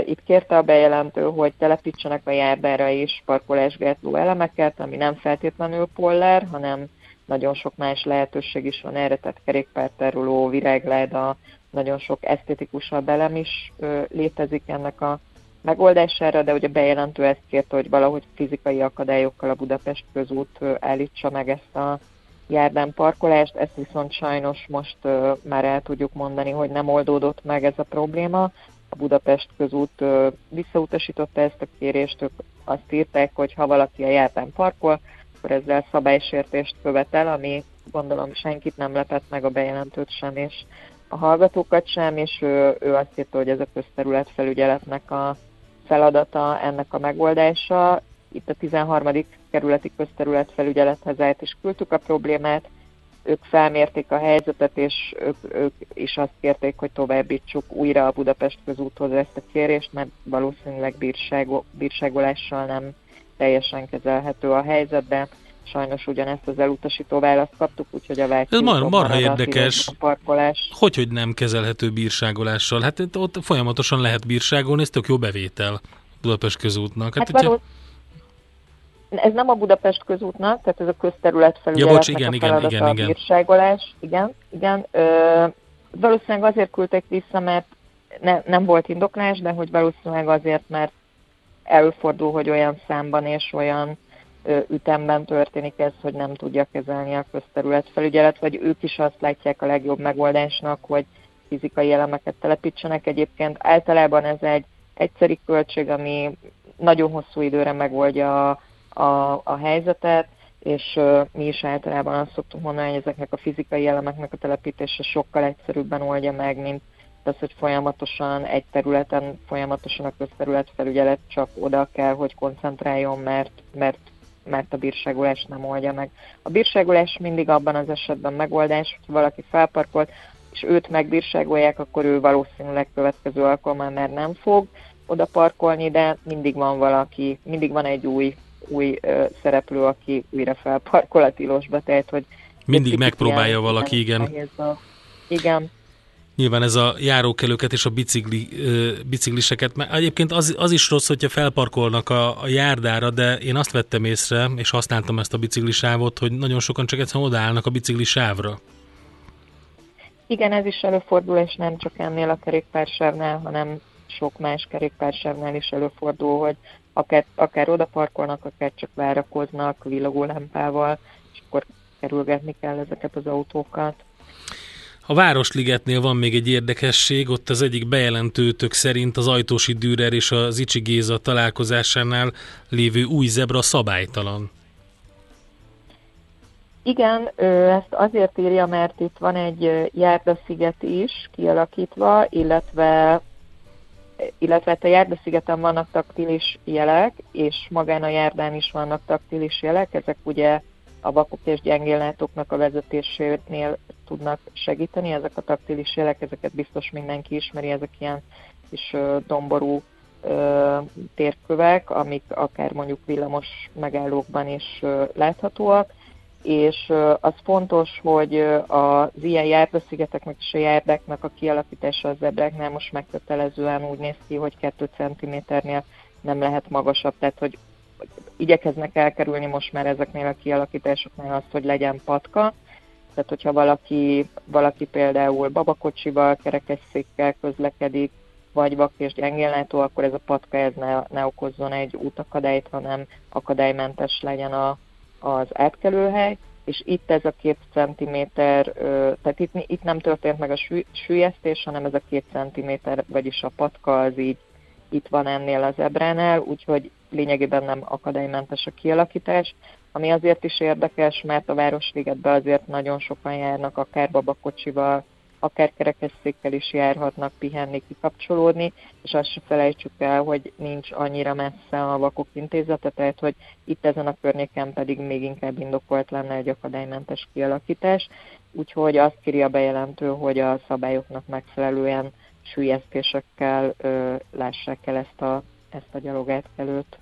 Itt kérte a bejelentő, hogy telepítsenek a járdára is parkolásgátló elemeket, ami nem feltétlenül poller, hanem nagyon sok más lehetőség is van erre, tehát kerékpárterüló, virágláda, nagyon sok esztetikusabb elem is ö, létezik ennek a megoldására, de ugye bejelentő ezt kérte, hogy valahogy fizikai akadályokkal a Budapest közút állítsa meg ezt a járdán parkolást, ezt viszont sajnos most ö, már el tudjuk mondani, hogy nem oldódott meg ez a probléma. A Budapest közút ö, visszautasította ezt a kérést, ők azt írták, hogy ha valaki a járdán parkol, akkor ezzel szabálysértést követel, ami gondolom senkit nem lepett meg a bejelentőt sem, és a hallgatókat sem, és ő, ő azt írta, hogy ez a közterület felügyeletnek a feladata ennek a megoldása. Itt a 13. kerületi közterület felügyelethez át is küldtük a problémát, ők felmérték a helyzetet, és ők, ők is azt kérték, hogy továbbítsuk újra a Budapest közúthoz ezt a kérést, mert valószínűleg bírságo, bírságolással nem teljesen kezelhető a helyzet, de sajnos ugyanezt az elutasító választ kaptuk, úgyhogy a Ez mar, marha érdekes. A parkolás. Hogy, hogy nem kezelhető bírságolással? Hát ott folyamatosan lehet bírságolni, ez tök jó bevétel Budapest közútnak. Hát, hát hogyha... Ez nem a Budapest közútnak, tehát ez a közterület felügyeletnek ja, bocs, igen, a feladata igen, igen, a bírságolás. Igen, igen. Ö, valószínűleg azért küldtek vissza, mert ne, nem volt indoklás, de hogy valószínűleg azért, mert előfordul, hogy olyan számban és olyan ütemben történik ez, hogy nem tudja kezelni a közterület felügyelet, vagy ők is azt látják a legjobb megoldásnak, hogy fizikai elemeket telepítsenek. Egyébként általában ez egy egyszeri költség, ami nagyon hosszú időre megoldja a a, a helyzetet, és uh, mi is általában azt szoktuk mondani, hogy ezeknek a fizikai elemeknek a telepítése sokkal egyszerűbben oldja meg, mint az, hogy folyamatosan egy területen, folyamatosan a közterület felügyelet csak oda kell, hogy koncentráljon, mert, mert, mert a bírságolás nem oldja meg. A bírságolás mindig abban az esetben megoldás, hogy valaki felparkolt, és őt megbírságolják, akkor ő valószínűleg következő alkalommal már nem fog oda parkolni, de mindig van valaki, mindig van egy új új ö, szereplő, aki újra felparkol a tilosba, tehát hogy... Mindig megpróbálja valaki, igen. A, igen. Nyilván ez a járókelőket és a bicikli, bicikliseket, mert egyébként az, az is rossz, hogyha felparkolnak a, a járdára, de én azt vettem észre, és használtam ezt a biciklisávot, hogy nagyon sokan csak egyszerűen odaállnak a biciklisávra. Igen, ez is előfordul, és nem csak ennél a kerékpársávnál, hanem sok más kerékpársávnál is előfordul, hogy akár, akár oda parkolnak, akár csak várakoznak villogó lámpával, és akkor kerülgetni kell ezeket az autókat. A Városligetnél van még egy érdekesség, ott az egyik bejelentőtök szerint az Ajtósi Dürer és az Icsi Géza találkozásánál lévő új zebra szabálytalan. Igen, ezt azért írja, mert itt van egy járdasziget is kialakítva, illetve illetve hát a járdaszigeten vannak taktilis jelek, és magán a járdán is vannak taktilis jelek, ezek ugye a vakok és gyengéllátóknak a vezetésénél tudnak segíteni, ezek a taktilis jelek, ezeket biztos mindenki ismeri, ezek ilyen kis domború térkövek, amik akár mondjuk villamos megállókban is láthatóak, és az fontos, hogy az ilyen járdaszigeteknek és a járdáknak a kialakítása az zebráknál most megkötelezően úgy néz ki, hogy 2 cm-nél nem lehet magasabb, tehát hogy igyekeznek elkerülni most már ezeknél a kialakításoknál azt, hogy legyen patka, tehát hogyha valaki, valaki például babakocsival, kerekesszékkel közlekedik, vagy vak és gyengéllátó, akkor ez a patka ez ne, ne okozzon egy útakadályt, hanem akadálymentes legyen a, az átkelőhely, és itt ez a két centiméter, tehát itt, itt nem történt meg a sűjesztés, hanem ez a két centiméter, vagyis a patka az így itt van ennél az ebránál, úgyhogy lényegében nem akadálymentes a kialakítás, ami azért is érdekes, mert a Városligetben azért nagyon sokan járnak, akár babakocsival, akár kerekesszékkel is járhatnak pihenni, kikapcsolódni, és azt se felejtsük el, hogy nincs annyira messze a vakok intézete, tehát hogy itt ezen a környéken pedig még inkább indokolt lenne egy akadálymentes kialakítás, úgyhogy azt kéri a bejelentő, hogy a szabályoknak megfelelően sűjesztésekkel ö, lássák el ezt a, ezt a gyalogátkelőt.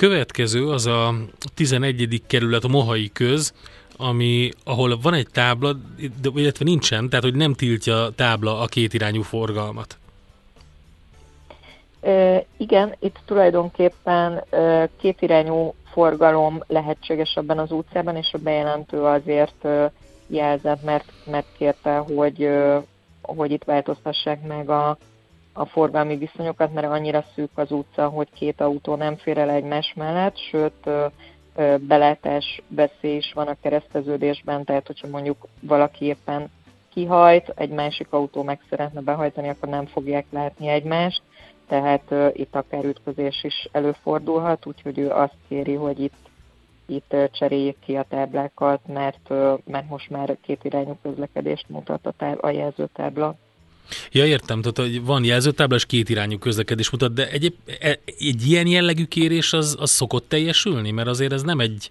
Következő az a 11. kerület, a Mohai köz, ami, ahol van egy tábla, illetve nincsen, tehát hogy nem tiltja a tábla a kétirányú forgalmat. E, igen, itt tulajdonképpen e, kétirányú forgalom lehetséges ebben az utcában, és a bejelentő azért e, jelzett, mert, mert kérte, hogy, e, hogy itt változtassák meg a, a forgalmi viszonyokat, mert annyira szűk az utca, hogy két autó nem fér el egymás mellett, sőt belátás veszély is van a kereszteződésben, tehát hogyha mondjuk valaki éppen kihajt, egy másik autó meg szeretne behajtani, akkor nem fogják látni egymást, tehát itt akár ütközés is előfordulhat, úgyhogy ő azt kéri, hogy itt, itt cseréljék ki a táblákat, mert, mert most már két irányú közlekedést mutat a, táb- a jelzőtábla. Ja, értem, tehát hogy van jelzőtábla, és két irányú közlekedés mutat, de egyéb, e, egy ilyen jellegű kérés az, az szokott teljesülni, mert azért ez nem egy,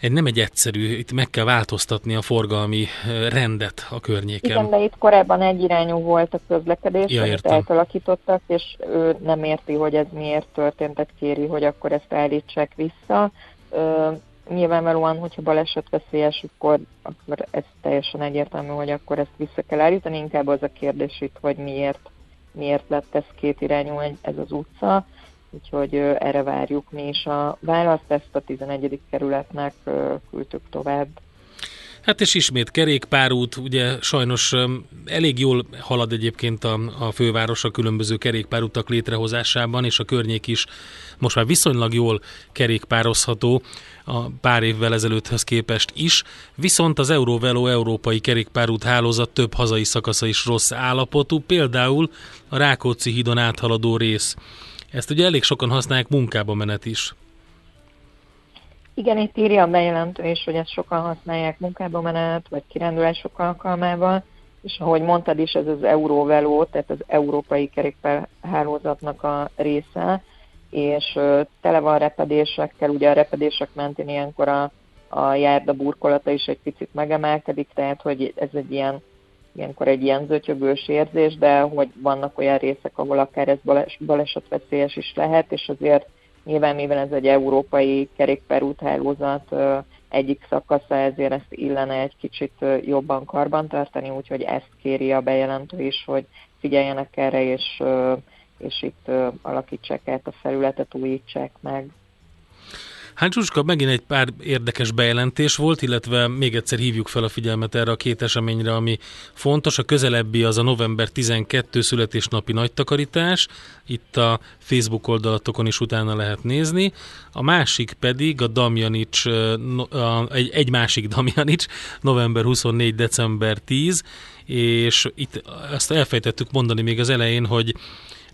egy, nem egy egyszerű, itt meg kell változtatni a forgalmi rendet a környéken. Igen, de itt korábban egyirányú volt a közlekedés, ja, amit eltalakítottak, és ő nem érti, hogy ez miért történt, tehát kéri, hogy akkor ezt állítsák vissza. Nyilvánvalóan, hogyha baleset veszélyes, akkor, akkor ez teljesen egyértelmű, hogy akkor ezt vissza kell állítani. Inkább az a kérdés itt, hogy miért, miért lett ez két irányú ez az utca úgyhogy erre várjuk mi is a választ, ezt a 11. kerületnek küldtük tovább. Hát és ismét kerékpárút, ugye sajnos elég jól halad egyébként a, a főváros a különböző kerékpárutak létrehozásában, és a környék is most már viszonylag jól kerékpározható a pár évvel ezelőtthez képest is, viszont az Eurovelo európai kerékpárút hálózat több hazai szakasza is rossz állapotú, például a Rákóczi hídon áthaladó rész ezt ugye elég sokan használják munkába menet is. Igen, itt írja a bejelentő is, hogy ezt sokan használják munkába menet, vagy kirándulások alkalmával, és ahogy mondtad is, ez az Eurovelo, tehát az európai kerékpárhálózatnak a része, és tele van repedésekkel, ugye a repedések mentén ilyenkor a, a járda burkolata is egy picit megemelkedik, tehát hogy ez egy ilyen ilyenkor egy ilyen zötyögős érzés, de hogy vannak olyan részek, ahol akár ez bales, balesetveszélyes is lehet, és azért nyilván mivel ez egy európai kerékpárúthálózat egyik szakasza, ezért ezt illene egy kicsit jobban karbantartani, úgyhogy ezt kéri a bejelentő is, hogy figyeljenek erre, és, és itt alakítsák át a felületet, újítsák meg. Hát Zsuska, megint egy pár érdekes bejelentés volt, illetve még egyszer hívjuk fel a figyelmet erre a két eseményre, ami fontos. A közelebbi az a november 12 születésnapi nagy takarítás, itt a Facebook oldalatokon is utána lehet nézni. A másik pedig a Damjanics, egy, egy másik Damjanics, november 24 december 10, és itt azt elfejtettük mondani még az elején, hogy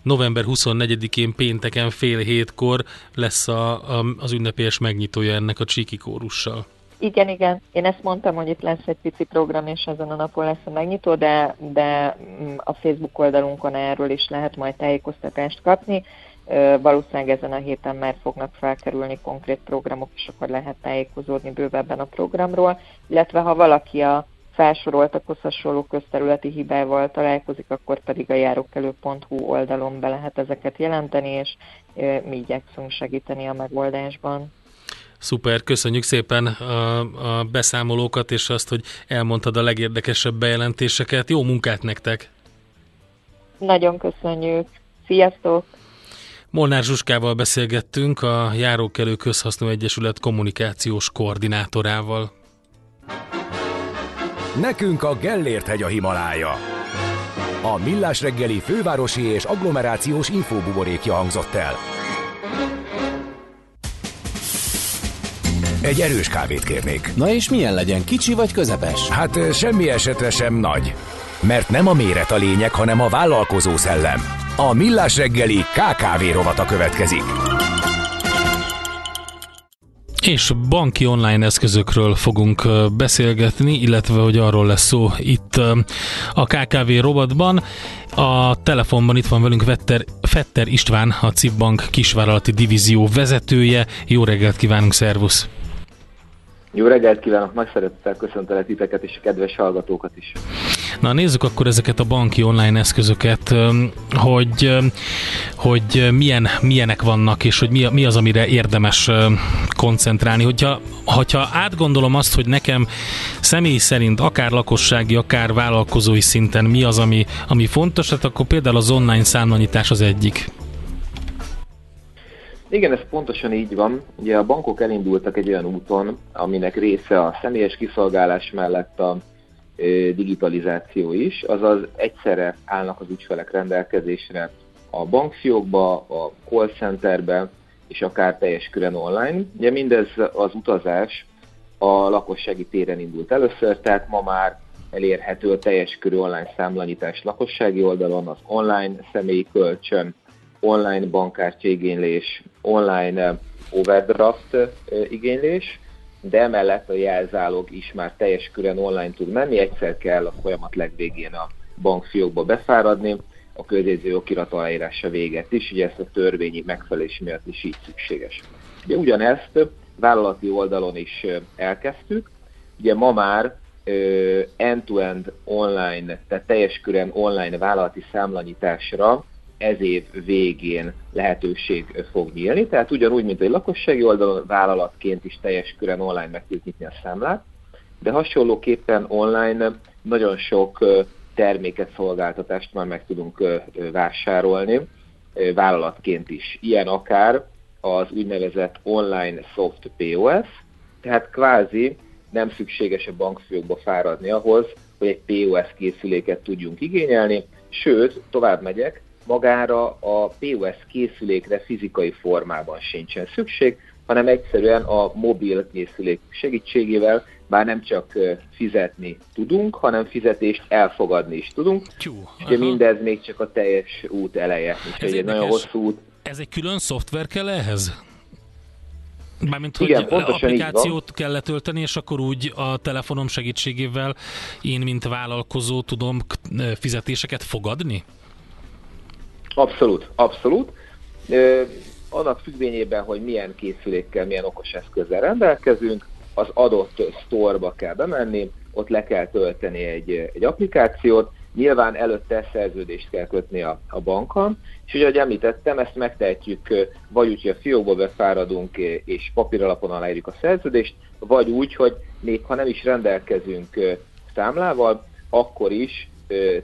november 24-én pénteken fél hétkor lesz a, a, az ünnepélyes megnyitója ennek a csíki kórussal. Igen, igen. Én ezt mondtam, hogy itt lesz egy pici program, és ezen a napon lesz a megnyitó, de, de mm, a Facebook oldalunkon erről is lehet majd tájékoztatást kapni. Valószínűleg ezen a héten már fognak felkerülni konkrét programok, és akkor lehet tájékozódni bővebben a programról. Illetve ha valaki a felsoroltakhoz hasonló közterületi hibával találkozik, akkor pedig a járókelő.hu oldalon be lehet ezeket jelenteni, és mi igyekszünk segíteni a megoldásban. Szuper, köszönjük szépen a, a beszámolókat, és azt, hogy elmondtad a legérdekesebb bejelentéseket. Jó munkát nektek! Nagyon köszönjük! Sziasztok! Molnár Zsuskával beszélgettünk, a Járókelő Közhasznú Egyesület kommunikációs koordinátorával. Nekünk a Gellért hegy a Himalája. A Millás reggeli fővárosi és agglomerációs infóbuborékja hangzott el. Egy erős kávét kérnék. Na és milyen legyen, kicsi vagy közepes? Hát semmi esetre sem nagy. Mert nem a méret a lényeg, hanem a vállalkozó szellem. A Millás reggeli KKV rovata következik. És banki online eszközökről fogunk beszélgetni, illetve hogy arról lesz szó itt a KKV rovatban. A telefonban itt van velünk Vetter, Fetter István, a CIP Bank kisvállalati divízió vezetője. Jó reggelt kívánunk, szervusz! Jó reggelt kívánok, nagy szeretettel köszöntelek titeket és a kedves hallgatókat is. Na nézzük akkor ezeket a banki online eszközöket, hogy, hogy milyen, milyenek vannak, és hogy mi, mi az, amire érdemes koncentrálni. Hogyha, hogyha átgondolom azt, hogy nekem személy szerint akár lakossági, akár vállalkozói szinten mi az, ami, ami fontos, hát akkor például az online számlanyítás az egyik. Igen, ez pontosan így van. Ugye a bankok elindultak egy olyan úton, aminek része a személyes kiszolgálás mellett a digitalizáció is, azaz egyszerre állnak az ügyfelek rendelkezésre a bankfiókba, a call centerbe, és akár teljes körön online. Ugye mindez az utazás a lakossági téren indult először, tehát ma már elérhető a teljes körű online számlanyítás lakossági oldalon, az online személyi kölcsön, online bankkártya igénylés, online overdraft igénylés, de emellett a jelzálog is már teljes körön online tud menni, egyszer kell a folyamat legvégén a bankfiókba befáradni, a közjegyző okirat aláírása véget is, ugye ezt a törvényi megfelelés miatt is így szükséges. Ugye ugyanezt vállalati oldalon is elkezdtük, ugye ma már end-to-end online, tehát teljes körűen online vállalati számlanyításra ez év végén lehetőség fog nyílni, tehát ugyanúgy, mint egy lakossági oldalon vállalatként is teljes körűen online meg tudjuk nyitni a számlát, de hasonlóképpen online nagyon sok terméket, szolgáltatást már meg tudunk vásárolni. Vállalatként is. Ilyen akár az úgynevezett online soft POS, tehát kvázi nem szükséges a bankfiókba fáradni ahhoz, hogy egy POS készüléket tudjunk igényelni, sőt, tovább megyek, magára a POS készülékre fizikai formában sincsen szükség, hanem egyszerűen a mobil készülék segítségével már nem csak fizetni tudunk, hanem fizetést elfogadni is tudunk. Tyú, Ugye mindez még csak a teljes út eleje, és egy nagyon hosszú út. Ez egy külön szoftver kell ehhez? Mármint, hogy Igen, applikációt kell letölteni, és akkor úgy a telefonom segítségével én, mint vállalkozó tudom fizetéseket fogadni? Abszolút, abszolút. Ö, annak függvényében, hogy milyen készülékkel, milyen okos eszközzel rendelkezünk, az adott sztorba kell bemenni, ott le kell tölteni egy, egy applikációt, nyilván előtte szerződést kell kötni a, a bankkal, és ugye, ahogy említettem, ezt megtehetjük vagy úgy, hogy a fiókba befáradunk és papíralapon aláírjuk a szerződést, vagy úgy, hogy még ha nem is rendelkezünk számlával, akkor is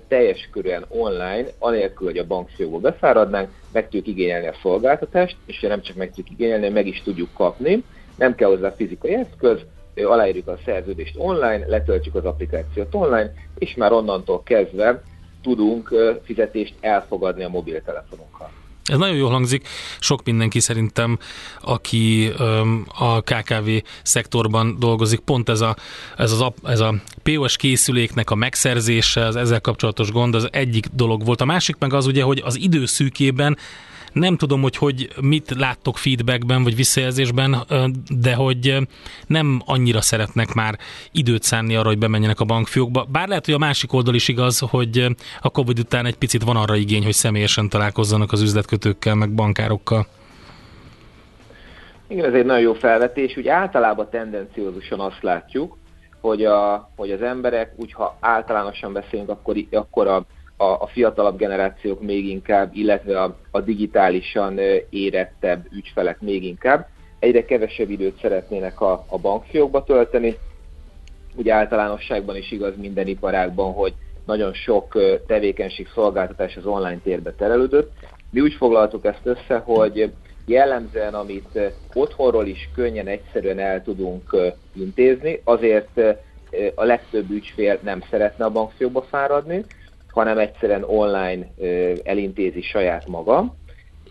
teljes körűen online, anélkül, hogy a bankfiókba befáradnánk, meg tudjuk igényelni a szolgáltatást, és nem csak meg tudjuk igényelni, meg is tudjuk kapni, nem kell hozzá fizikai eszköz, aláírjuk a szerződést online, letöltjük az applikációt online, és már onnantól kezdve tudunk fizetést elfogadni a mobiltelefonunkkal. Ez nagyon jól hangzik. Sok mindenki szerintem, aki öm, a KKV szektorban dolgozik, pont ez a, ez, az, ez a POS készüléknek a megszerzése, az ezzel kapcsolatos gond, az egyik dolog volt. A másik meg az ugye, hogy az időszűkében nem tudom, hogy, hogy mit láttok feedbackben vagy visszajelzésben, de hogy nem annyira szeretnek már időt szánni arra, hogy bemenjenek a bankfiókba. Bár lehet, hogy a másik oldal is igaz, hogy a Covid után egy picit van arra igény, hogy személyesen találkozzanak az üzletkötőkkel, meg bankárokkal. Igen, ez egy nagyon jó felvetés. Úgy általában tendenciózusan azt látjuk, hogy, a, hogy az emberek, úgy ha általánosan beszélünk, akkor, akkor a a, a fiatalabb generációk még inkább, illetve a, a digitálisan érettebb ügyfelek még inkább egyre kevesebb időt szeretnének a, a bankfiókba tölteni. Ugye általánosságban is igaz minden iparágban, hogy nagyon sok tevékenység, szolgáltatás az online térbe terelődött. Mi úgy foglaltuk ezt össze, hogy jellemzően, amit otthonról is könnyen, egyszerűen el tudunk intézni, azért a legtöbb ügyfél nem szeretne a bankfiókba fáradni, hanem egyszerűen online elintézi saját maga.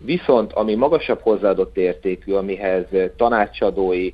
Viszont ami magasabb hozzáadott értékű, amihez tanácsadói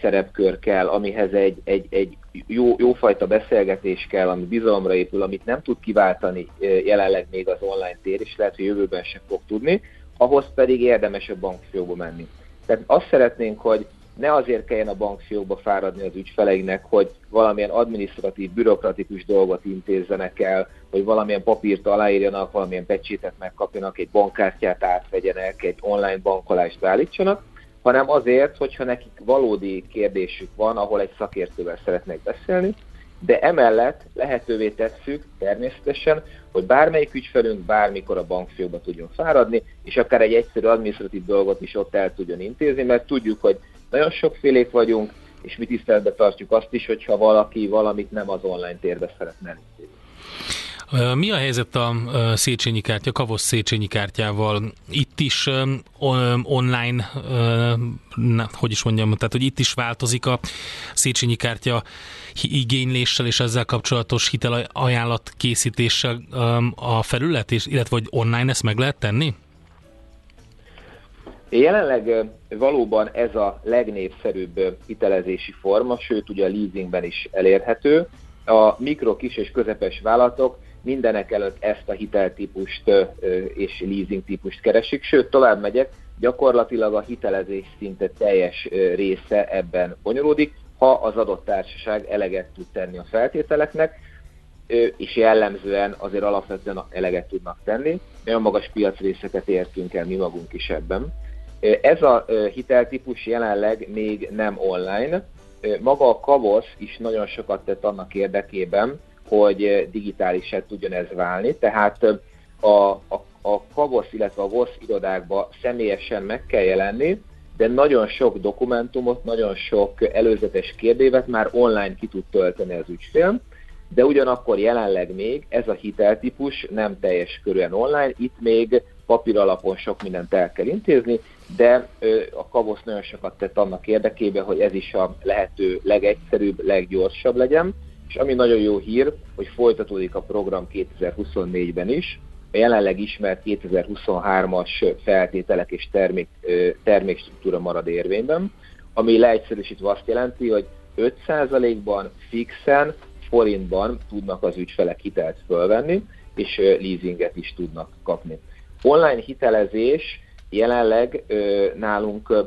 szerepkör kell, amihez egy, egy, egy jó, jófajta beszélgetés kell, ami bizalomra épül, amit nem tud kiváltani jelenleg még az online tér, és lehet, hogy jövőben sem fog tudni, ahhoz pedig érdemes a bankfiókba menni. Tehát azt szeretnénk, hogy ne azért kelljen a bankfiókba fáradni az ügyfeleinek, hogy valamilyen administratív, bürokratikus dolgot intézzenek el, hogy valamilyen papírt aláírjanak, valamilyen pecsétet megkapjanak, egy bankkártyát átvegyenek, egy online bankolást beállítsanak, hanem azért, hogyha nekik valódi kérdésük van, ahol egy szakértővel szeretnek beszélni, de emellett lehetővé tesszük természetesen, hogy bármelyik ügyfelünk bármikor a bankfiókba tudjon fáradni, és akár egy egyszerű administratív dolgot is ott el tudjon intézni, mert tudjuk, hogy nagyon sokfélék vagyunk, és mi tiszteletbe tartjuk azt is, hogyha valaki valamit nem az online térbe szeretne elintézni. Mi a helyzet a Széchenyi kártya, Kavosz Széchenyi kártyával? Itt is online, hogy is mondjam, tehát hogy itt is változik a Széchenyi kártya igényléssel és ezzel kapcsolatos hitelajánlat készítéssel a felület, és, illetve hogy online ezt meg lehet tenni? Jelenleg valóban ez a legnépszerűbb hitelezési forma, sőt ugye a leasingben is elérhető. A mikro, kis és közepes vállalatok mindenek előtt ezt a hiteltípust és leasing típust keresik, sőt tovább megyek, gyakorlatilag a hitelezés szinte teljes része ebben bonyolódik, ha az adott társaság eleget tud tenni a feltételeknek. és jellemzően azért alapvetően eleget tudnak tenni. Nagyon magas piacrészeket értünk el mi magunk is ebben. Ez a hiteltípus jelenleg még nem online. Maga a Kavosz is nagyon sokat tett annak érdekében, hogy digitálisan tudjon ez válni, tehát a, a, a Kavosz, illetve a VOSZ irodákba személyesen meg kell jelenni, de nagyon sok dokumentumot, nagyon sok előzetes kérdévet már online ki tud tölteni az ügyfél, de ugyanakkor jelenleg még ez a hiteltípus nem teljes körülön online, itt még papír alapon sok mindent el kell intézni, de a Kavosz nagyon sokat tett annak érdekében, hogy ez is a lehető legegyszerűbb, leggyorsabb legyen, és ami nagyon jó hír, hogy folytatódik a program 2024-ben is, a jelenleg ismert 2023-as feltételek és termék, termékstruktúra marad érvényben, ami leegyszerűsítve azt jelenti, hogy 5%-ban fixen, forintban tudnak az ügyfelek hitelt fölvenni, és leasinget is tudnak kapni. Online hitelezés jelenleg nálunk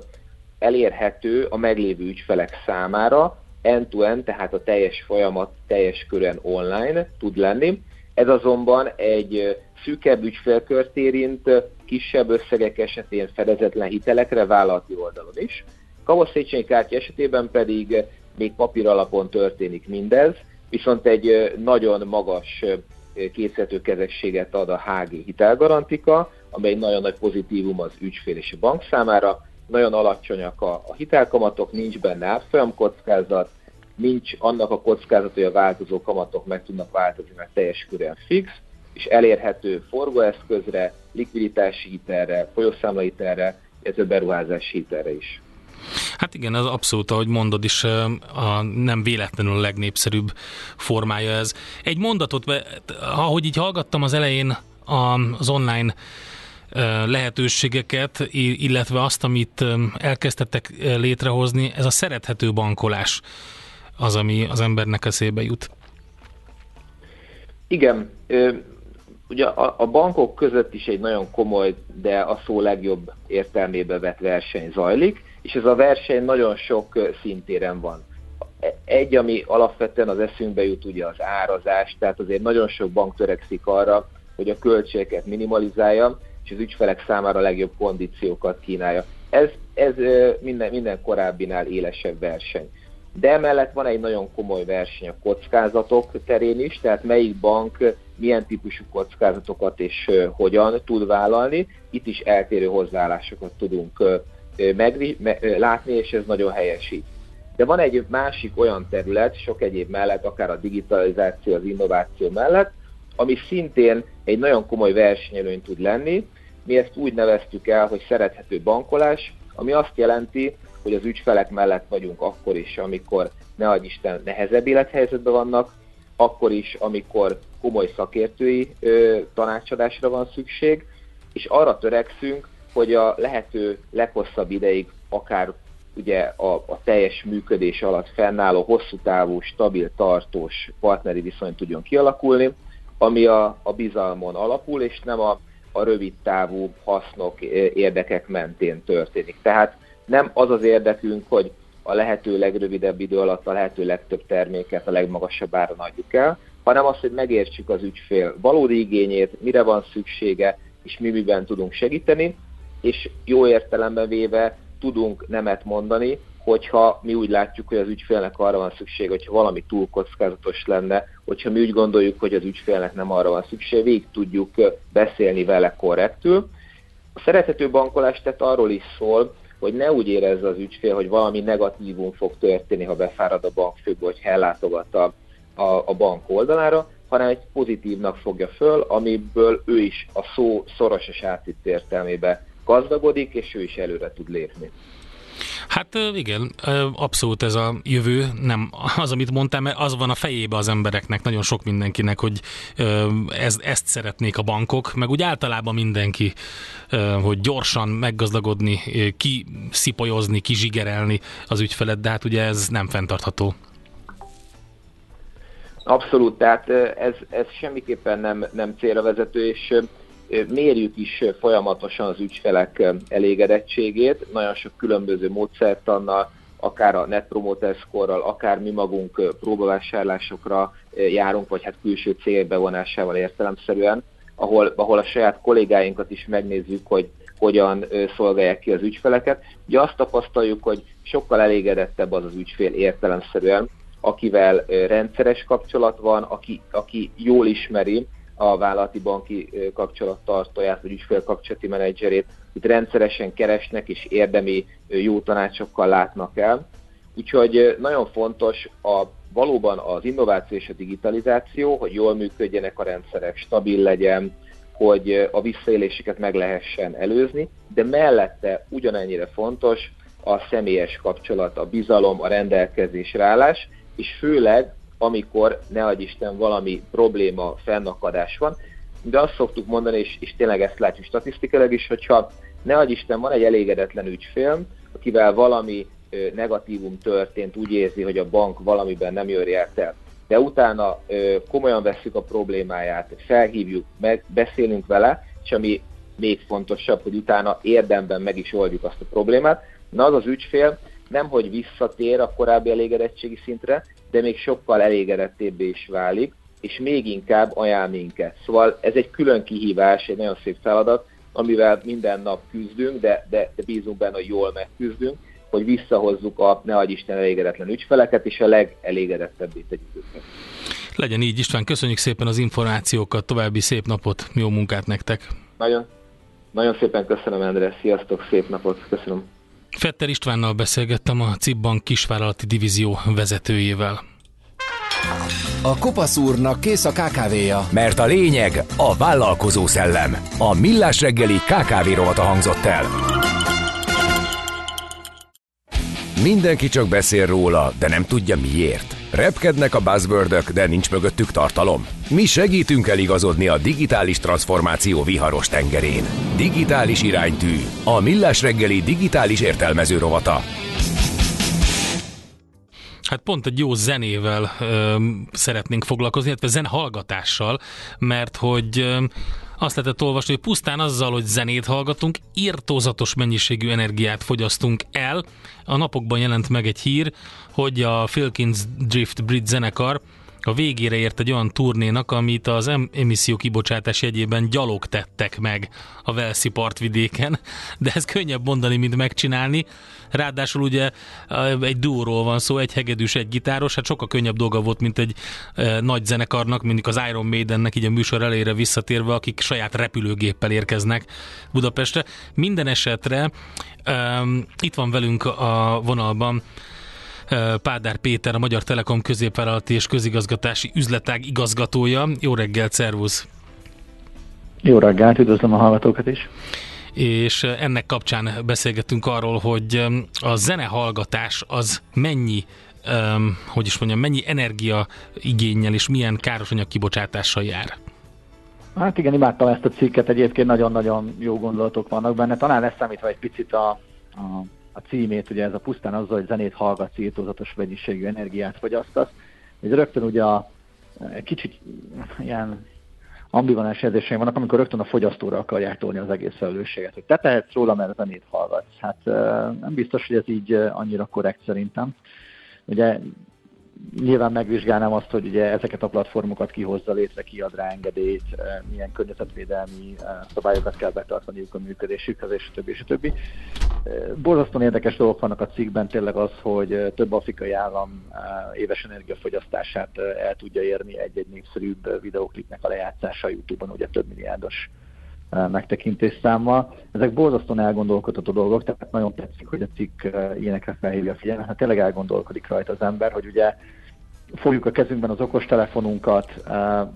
elérhető a meglévő ügyfelek számára, end-to-end, tehát a teljes folyamat teljes körön online tud lenni. Ez azonban egy szűkebb ügyfélkört érint, kisebb összegek esetén fedezetlen hitelekre vállalati oldalon is. Kavoszéchenyi kártya esetében pedig még papír alapon történik mindez, viszont egy nagyon magas készítőkezességet ad a HG hitelgarantika, amely nagyon nagy pozitívum az ügyfél és a bank számára. Nagyon alacsonyak a, a hitelkamatok, nincs benne árfolyam kockázat, nincs annak a kockázat, hogy a változó kamatok meg tudnak változni, mert teljes körűen fix, és elérhető forgóeszközre, likviditási hitelre, folyószámla hitelre, illetve beruházási hitelre is. Hát igen, az abszolút, ahogy mondod is, a nem véletlenül a legnépszerűbb formája ez. Egy mondatot, ahogy így hallgattam az elején az online lehetőségeket, illetve azt, amit elkezdtettek létrehozni, ez a szerethető bankolás az, ami az embernek eszébe jut. Igen, ugye a, bankok között is egy nagyon komoly, de a szó legjobb értelmébe vett verseny zajlik, és ez a verseny nagyon sok szintéren van. Egy, ami alapvetően az eszünkbe jut, ugye az árazás, tehát azért nagyon sok bank törekszik arra, hogy a költségeket minimalizálja, és az ügyfelek számára a legjobb kondíciókat kínálja. Ez, ez minden, minden korábbinál élesebb verseny. De emellett van egy nagyon komoly verseny a kockázatok terén is, tehát melyik bank milyen típusú kockázatokat és hogyan tud vállalni. Itt is eltérő hozzáállásokat tudunk meg, me, látni, és ez nagyon helyes. De van egy másik olyan terület, sok egyéb mellett, akár a digitalizáció, az innováció mellett, ami szintén egy nagyon komoly versenyelőny tud lenni. Mi ezt úgy neveztük el, hogy szerethető bankolás, ami azt jelenti, hogy az ügyfelek mellett vagyunk akkor is, amikor ne adj Isten nehezebb élethelyzetben vannak, akkor is, amikor komoly szakértői ö, tanácsadásra van szükség, és arra törekszünk, hogy a lehető leghosszabb ideig, akár ugye a, a teljes működés alatt fennálló, hosszú távú, stabil, tartós partneri viszony tudjon kialakulni, ami a, a bizalmon alapul, és nem a, a rövid távú hasznok, érdekek mentén történik. Tehát nem az az érdekünk, hogy a lehető legrövidebb idő alatt a lehető legtöbb terméket a legmagasabb áron adjuk el, hanem az, hogy megértsük az ügyfél valódi igényét, mire van szüksége, és mi miben tudunk segíteni, és jó értelemben véve tudunk nemet mondani, hogyha mi úgy látjuk, hogy az ügyfélnek arra van szükség, hogyha valami túl kockázatos lenne, hogyha mi úgy gondoljuk, hogy az ügyfélnek nem arra van szükség, végig tudjuk beszélni vele korrektül. A szeretető bankolás tehát arról is szól, hogy ne úgy érezze az ügyfél, hogy valami negatívum fog történni, ha befárad a bankfőbe, hogy ellátogat a, a, a bank oldalára, hanem egy pozitívnak fogja föl, amiből ő is a szó szoros és átvitt értelmébe gazdagodik, és ő is előre tud lépni. Hát igen, abszolút ez a jövő, nem az, amit mondtam, mert az van a fejébe az embereknek, nagyon sok mindenkinek, hogy ez, ezt szeretnék a bankok, meg úgy általában mindenki, hogy gyorsan meggazdagodni, kiszipolyozni, kizsigerelni az ügyfelet, de hát ugye ez nem fenntartható. Abszolút, tehát ez, ez semmiképpen nem, nem célra vezető, és mérjük is folyamatosan az ügyfelek elégedettségét, nagyon sok különböző módszertannal, akár a Net Promoter Score-ral, akár mi magunk próbavásárlásokra járunk, vagy hát külső célbevonásával értelemszerűen, ahol, ahol a saját kollégáinkat is megnézzük, hogy hogyan szolgálják ki az ügyfeleket. Ugye azt tapasztaljuk, hogy sokkal elégedettebb az az ügyfél értelemszerűen, akivel rendszeres kapcsolat van, aki, aki jól ismeri a vállalati banki kapcsolattartóját, vagy ügyfélkapcsolati menedzserét, itt rendszeresen keresnek és érdemi jó tanácsokkal látnak el. Úgyhogy nagyon fontos a, valóban az innováció és a digitalizáció, hogy jól működjenek a rendszerek, stabil legyen, hogy a visszaéléseket meg lehessen előzni, de mellette ugyanennyire fontos a személyes kapcsolat, a bizalom, a rendelkezésre állás, és főleg, amikor, ne adj Isten, valami probléma, fennakadás van, de azt szoktuk mondani, és, és tényleg ezt látjuk statisztikailag is, hogyha ne adj Isten, van egy elégedetlen ügyfél, akivel valami negatívum történt, úgy érzi, hogy a bank valamiben nem jön el, de utána ö, komolyan veszük a problémáját, felhívjuk, meg beszélünk vele, és ami még fontosabb, hogy utána érdemben meg is oldjuk azt a problémát, na az az ügyfél nem, hogy visszatér a korábbi elégedettségi szintre, de még sokkal elégedettébbé is válik, és még inkább ajánl minket. Szóval ez egy külön kihívás, egy nagyon szép feladat, amivel minden nap küzdünk, de, de, de bízunk benne, hogy jól megküzdünk, hogy visszahozzuk a ne adj Isten elégedetlen ügyfeleket, és a legelégedettebbé tegyük őket. Legyen így, István, köszönjük szépen az információkat, további szép napot, jó munkát nektek! Nagyon, nagyon szépen köszönöm, Endre, sziasztok, szép napot, köszönöm! Fetter Istvánnal beszélgettem a Cibbank kisvállalati divízió vezetőjével. A Kopaszúrnak kész a kávéja. Mert a lényeg a vállalkozó szellem. A Millás reggeli KKV rovata hangzott el. Mindenki csak beszél róla, de nem tudja miért. Repkednek a buzzwordök, de nincs mögöttük tartalom. Mi segítünk eligazodni a digitális transformáció viharos tengerén. Digitális iránytű. A Millás reggeli digitális értelmező rovata. Hát pont egy jó zenével ö, szeretnénk foglalkozni, illetve zenehallgatással, mert hogy ö, azt lehetett olvasni, hogy pusztán azzal, hogy zenét hallgatunk, írtózatos mennyiségű energiát fogyasztunk el. A napokban jelent meg egy hír, hogy a Filkins Drift Brit zenekar a végére ért egy olyan turnénak, amit az emisszió kibocsátás jegyében gyalog tettek meg a Velszi partvidéken, de ez könnyebb mondani, mint megcsinálni. Ráadásul ugye egy duóról van szó, egy hegedűs, egy gitáros, hát sokkal könnyebb dolga volt, mint egy e, nagy zenekarnak, mindig az Iron Maidennek így a műsor elére visszatérve, akik saját repülőgéppel érkeznek Budapestre. Minden esetre e, itt van velünk a vonalban Pádár Péter, a Magyar Telekom középvállalati és közigazgatási üzletág igazgatója. Jó reggelt, szervusz! Jó reggelt, üdvözlöm a hallgatókat is! És ennek kapcsán beszélgettünk arról, hogy a zenehallgatás az mennyi um, hogy is mondjam, mennyi energia igényel és milyen károsanyag kibocsátással jár? Hát igen, imádtam ezt a cikket, egyébként nagyon-nagyon jó gondolatok vannak benne. Talán leszámítva egy picit a, a a címét, ugye ez a pusztán azzal, hogy zenét hallgatsz, írtózatos mennyiségű energiát fogyasztasz. Ez rögtön ugye a, kicsit ilyen ambivalens érzéseim vannak, amikor rögtön a fogyasztóra akarják tolni az egész felelősséget, hogy te tehetsz róla, mert zenét hallgatsz. Hát nem biztos, hogy ez így annyira korrekt szerintem. Ugye nyilván megvizsgálnám azt, hogy ugye ezeket a platformokat kihozza létre, kiad rá engedélyt, eh, milyen környezetvédelmi eh, szabályokat kell betartaniuk a működésükhez, és többi, és többi. Eh, borzasztóan érdekes dolgok vannak a cikkben, tényleg az, hogy több afrikai állam éves energiafogyasztását el tudja érni egy-egy népszerűbb videóklipnek a lejátszása a Youtube-on, ugye több milliárdos megtekintés számmal. Ezek borzasztóan elgondolkodható dolgok, tehát nagyon tetszik, hogy a cikk ilyenekre felhívja a figyelmet. Hát tényleg elgondolkodik rajta az ember, hogy ugye fogjuk a kezünkben az okostelefonunkat,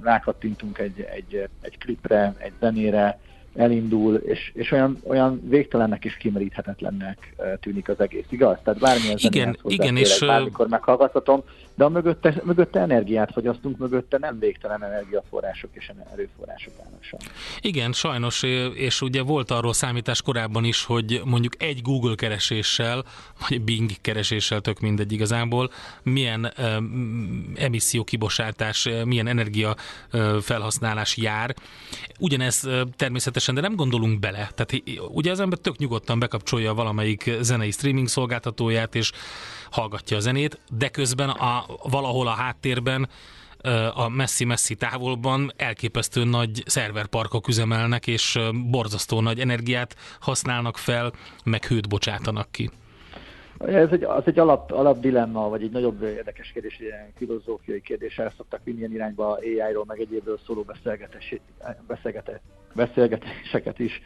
rákattintunk egy, egy, egy klipre, egy zenére, elindul, és, és olyan, olyan végtelennek és kimeríthetetlennek tűnik az egész, igaz? Tehát bármilyen igen, igen, és bármikor meghallgathatom, de a mögötte, mögötte energiát fogyasztunk, mögötte nem végtelen energiaforrások és erőforrások állnak. Igen, sajnos, és ugye volt arról számítás korábban is, hogy mondjuk egy Google kereséssel, vagy Bing kereséssel, tök mindegy igazából, milyen um, emisszió kibosátás, milyen energia uh, felhasználás jár. Ugyanez természetesen, de nem gondolunk bele. Tehát ugye az ember tök nyugodtan bekapcsolja valamelyik zenei streaming szolgáltatóját, és hallgatja a zenét, de közben a, valahol a háttérben a messzi-messzi távolban elképesztő nagy szerverparkok üzemelnek, és borzasztó nagy energiát használnak fel, meg hőt bocsátanak ki. Ez egy, az egy alap, alap dilemma, vagy egy nagyobb érdekes kérdés, ilyen filozófiai kérdés, el szoktak vinni ilyen irányba AI-ról, meg egyébről szóló beszélgetéseket is,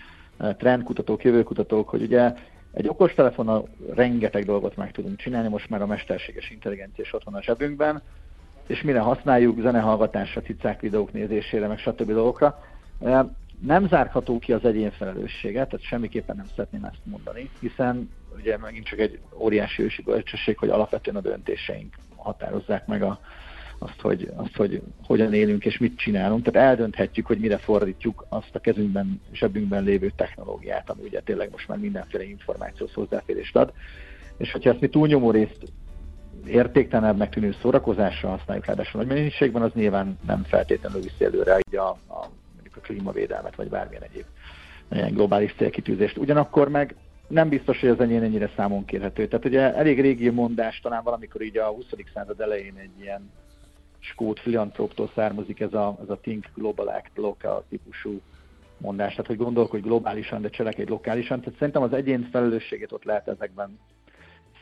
trendkutatók, jövőkutatók, hogy ugye egy okostelefonnal rengeteg dolgot meg tudunk csinálni, most már a mesterséges intelligencia is ott van a zsebünkben, és mire használjuk, zenehallgatásra, cicák videók nézésére, meg stb. dolgokra. Nem zárható ki az egyén felelősséget, tehát semmiképpen nem szeretném ezt mondani, hiszen ugye megint csak egy óriási ősi bölcsesség, hogy alapvetően a döntéseink határozzák meg a, azt, hogy, azt, hogy hogyan élünk és mit csinálunk. Tehát eldönthetjük, hogy mire fordítjuk azt a kezünkben, zsebünkben lévő technológiát, ami ugye tényleg most már mindenféle információs hozzáférést ad. És hogyha ezt mi túlnyomó részt értéktelenebbnek tűnő szórakozásra használjuk ráadásul nagy mennyiségben, az nyilván nem feltétlenül viszi előre így a, a, mondjuk a klímavédelmet, vagy bármilyen egyéb ilyen globális célkitűzést. Ugyanakkor meg nem biztos, hogy az enyém ennyire számon kérhető. Tehát ugye elég régi mondás, talán valamikor így a 20. század elején egy ilyen skót filantróptól származik ez a, ez a Think Global Act Local típusú mondás, tehát hogy gondolkodj globálisan, de cselekedj lokálisan. Tehát szerintem az egyén felelősségét ott lehet ezekben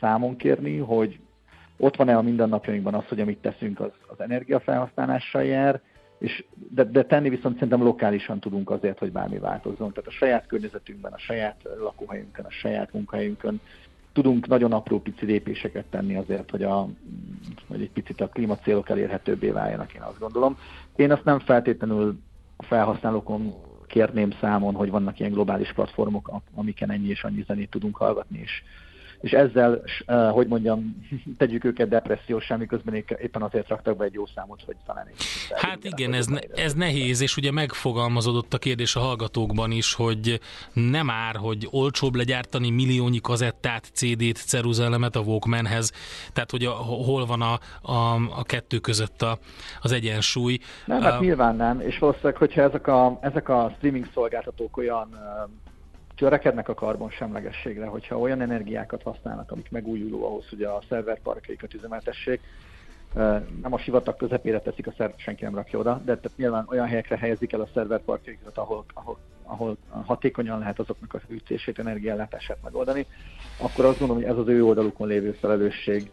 számon kérni, hogy ott van-e a mindennapjainkban az, hogy amit teszünk, az, az energiafelhasználással jár, és de, de tenni viszont szerintem lokálisan tudunk azért, hogy bármi változzon. Tehát a saját környezetünkben, a saját lakóhelyünkön, a saját munkahelyünkön tudunk nagyon apró pici lépéseket tenni azért, hogy, a, hogy egy picit a klímacélok elérhetőbbé váljanak, én azt gondolom. Én azt nem feltétlenül a felhasználókon kérném számon, hogy vannak ilyen globális platformok, amiken ennyi és annyi zenét tudunk hallgatni, és és ezzel, uh, hogy mondjam, *laughs* tegyük őket depressziós, miközben éppen azért raktak be egy jó számot, hogy talán Hát igen, ez, ne, ez nehéz, és ugye megfogalmazódott a kérdés a hallgatókban is, hogy nem ár, hogy olcsóbb legyártani milliónyi kazettát, CD-t, ceruzelemet a Walkmanhez, tehát hogy a, hol van a, a, a kettő között a, az egyensúly. Nem, hát uh, nyilván nem, és valószínűleg, hogyha ezek a, ezek a streaming szolgáltatók olyan törekednek a karbonsemlegességre, hogyha olyan energiákat használnak, amik megújuló ahhoz, hogy a szerverparkjaikat üzemeltessék, nem a sivatag közepére teszik a szert, senki nem rakja oda, de tehát nyilván olyan helyekre helyezik el a szerverparkjaikat, ahol, ahol, ahol hatékonyan lehet azoknak a fűtését, energiállátását megoldani, akkor azt gondolom, hogy ez az ő oldalukon lévő felelősség.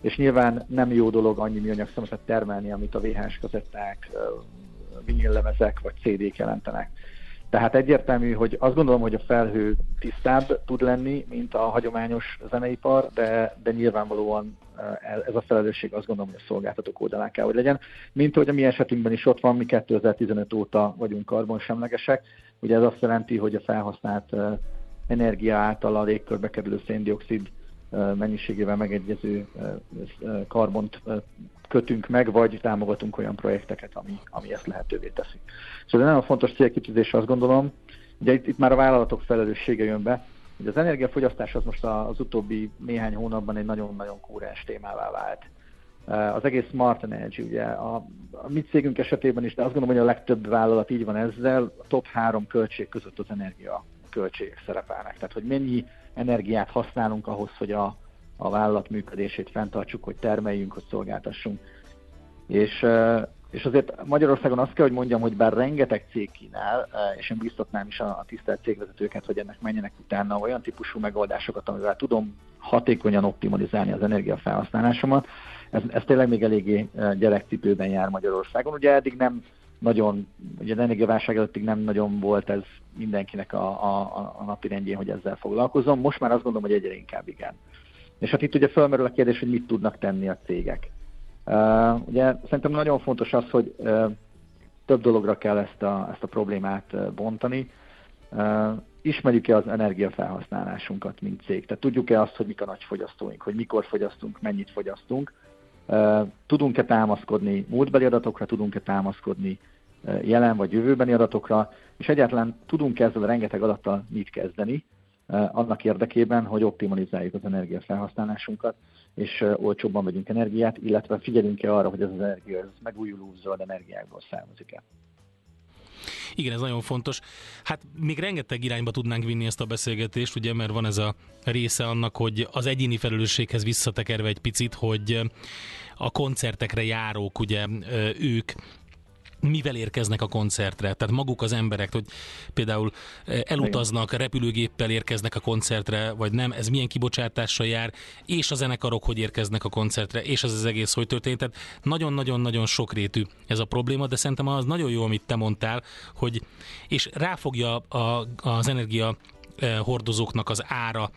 És nyilván nem jó dolog annyi műanyag termelni, amit a VHS kazetták, vinillemezek vagy CD-k jelentenek. Tehát egyértelmű, hogy azt gondolom, hogy a felhő tisztább tud lenni, mint a hagyományos zeneipar, de, de nyilvánvalóan eh, ez a felelősség azt gondolom, hogy a szolgáltatók oldalán kell, hogy legyen. Mint hogy a mi esetünkben is ott van, mi 2015 óta vagyunk karbonsemlegesek. Ugye ez azt jelenti, hogy a felhasznált eh, energia által a légkörbe kerülő széndiokszid eh, mennyiségével megegyező karbont kötünk meg, vagy támogatunk olyan projekteket, ami, ami ezt lehetővé teszi. Szóval nagyon fontos célkitűzés azt gondolom, ugye itt, itt már a vállalatok felelőssége jön be, hogy az energiafogyasztás az most az utóbbi néhány hónapban egy nagyon-nagyon kúrens témává vált. Az egész Smart Energy, ugye a, a mi cégünk esetében is, de azt gondolom, hogy a legtöbb vállalat így van ezzel, a top három költség között az energia költségek szerepelnek. Tehát, hogy mennyi energiát használunk ahhoz, hogy a, a vállalat működését fenntartsuk, hogy termeljünk, hogy szolgáltassunk. És, és azért Magyarországon azt kell, hogy mondjam, hogy bár rengeteg cég kínál, és én biztatnám is a, tisztelt cégvezetőket, hogy ennek menjenek utána olyan típusú megoldásokat, amivel tudom hatékonyan optimalizálni az energiafelhasználásomat. Ez, ez tényleg még eléggé gyerekcipőben jár Magyarországon. Ugye eddig nem nagyon, ugye az energiaválság előttig nem nagyon volt ez mindenkinek a, a, a napi rendjén, hogy ezzel foglalkozom. Most már azt gondolom, hogy egyre inkább igen. És hát itt ugye felmerül a kérdés, hogy mit tudnak tenni a cégek. Uh, ugye szerintem nagyon fontos az, hogy uh, több dologra kell ezt a, ezt a problémát uh, bontani. Uh, ismerjük-e az energiafelhasználásunkat, mint cég? Tehát tudjuk-e azt, hogy mik a nagy fogyasztóink, hogy mikor fogyasztunk, mennyit fogyasztunk, Tudunk-e támaszkodni múltbeli adatokra, tudunk-e támaszkodni jelen vagy jövőbeni adatokra, és egyáltalán tudunk ezzel a rengeteg adattal mit kezdeni, annak érdekében, hogy optimalizáljuk az energiafelhasználásunkat, és olcsóbban vegyünk energiát, illetve figyelünk-e arra, hogy ez az energia ez megújuló zöld energiákból származik-e. Igen, ez nagyon fontos. Hát még rengeteg irányba tudnánk vinni ezt a beszélgetést, ugye, mert van ez a része annak, hogy az egyéni felelősséghez visszatekerve egy picit, hogy a koncertekre járók, ugye ők mivel érkeznek a koncertre. Tehát maguk az emberek, hogy például eh, elutaznak, repülőgéppel érkeznek a koncertre, vagy nem, ez milyen kibocsátással jár, és a zenekarok hogy érkeznek a koncertre, és az az egész hogy történt. Tehát nagyon-nagyon-nagyon sokrétű ez a probléma, de szerintem az nagyon jó, amit te mondtál, hogy és ráfogja a, az energia eh, hordozóknak az ára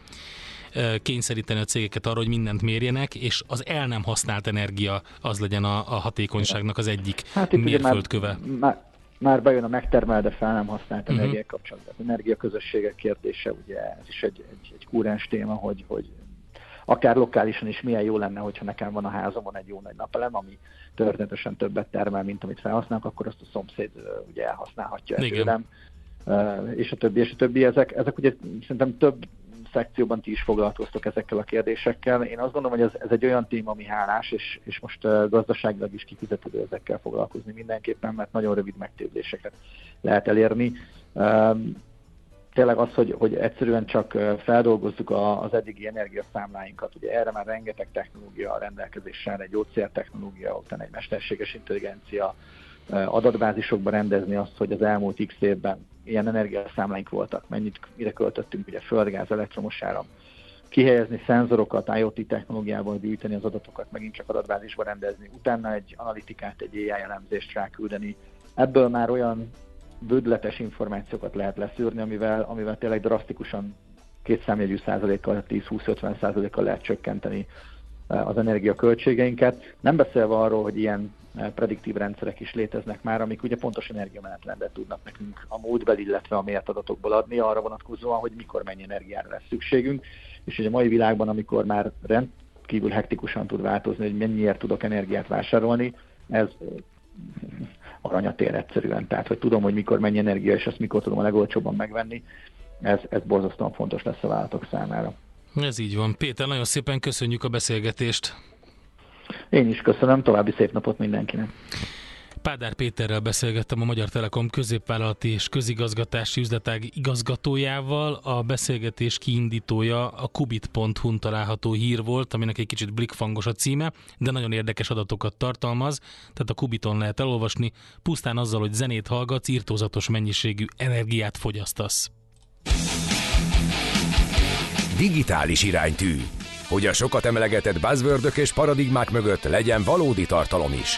kényszeríteni a cégeket arra, hogy mindent mérjenek, és az el nem használt energia az legyen a, a hatékonyságnak az egyik hát mérföldköve. Már, már, már bejön a megtermel, de fel nem használt uh-huh. energia kapcsolatban. Energiaközösségek kérdése, ugye ez is egy, egy, egy kúrens téma, hogy, hogy akár lokálisan is milyen jó lenne, hogyha nekem van a házamon egy jó nagy napelem, ami történetesen többet termel, mint amit felhasználok, akkor azt a szomszéd ugye elhasználhatja tőlem. És a többi, és a többi. Ezek, ezek ugye szerintem több szekcióban ti is foglalkoztok ezekkel a kérdésekkel. Én azt gondolom, hogy ez, ez egy olyan téma, ami hálás, és, és most uh, gazdaságilag is kifizetődő ezekkel foglalkozni mindenképpen, mert nagyon rövid megtérüléseket lehet elérni. Um, tényleg az, hogy, hogy egyszerűen csak feldolgozzuk a, az eddigi energiaszámláinkat, ugye erre már rengeteg technológia a rendelkezésre, egy gyógyszertechnológia, utána egy mesterséges intelligencia, adatbázisokba rendezni azt, hogy az elmúlt x évben ilyen energiaszámláink voltak, mennyit, mire költöttünk, ugye földgáz, elektromos áram, kihelyezni szenzorokat, IoT technológiával gyűjteni az adatokat, megint csak adatbázisba rendezni, utána egy analitikát, egy AI elemzést ráküldeni. Ebből már olyan bődletes információkat lehet leszűrni, amivel, amivel tényleg drasztikusan két számjegyű százalékkal, 10-20-50 százalékkal lehet csökkenteni az energiaköltségeinket. Nem beszélve arról, hogy ilyen prediktív rendszerek is léteznek már, amik ugye pontos energiamenetrendet tudnak nekünk a múltbel, illetve a mért adatokból adni, arra vonatkozóan, hogy mikor mennyi energiára lesz szükségünk, és ugye a mai világban, amikor már rendkívül hektikusan tud változni, hogy mennyiért tudok energiát vásárolni, ez aranyatér egyszerűen. Tehát, hogy tudom, hogy mikor mennyi energia, és azt mikor tudom a legolcsóbban megvenni, ez, ez borzasztóan fontos lesz a vállalatok számára. Ez így van. Péter, nagyon szépen köszönjük a beszélgetést. Én is köszönöm, további szép napot mindenkinek. Pádár Péterrel beszélgettem a Magyar Telekom középvállalati és közigazgatási üzletág igazgatójával. A beszélgetés kiindítója a kubit.hu-n található hír volt, aminek egy kicsit blikfangos a címe, de nagyon érdekes adatokat tartalmaz, tehát a Kubiton lehet elolvasni, pusztán azzal, hogy zenét hallgatsz, írtózatos mennyiségű energiát fogyasztasz. Digitális iránytű hogy a sokat emlegetett buzzwordök és paradigmák mögött legyen valódi tartalom is.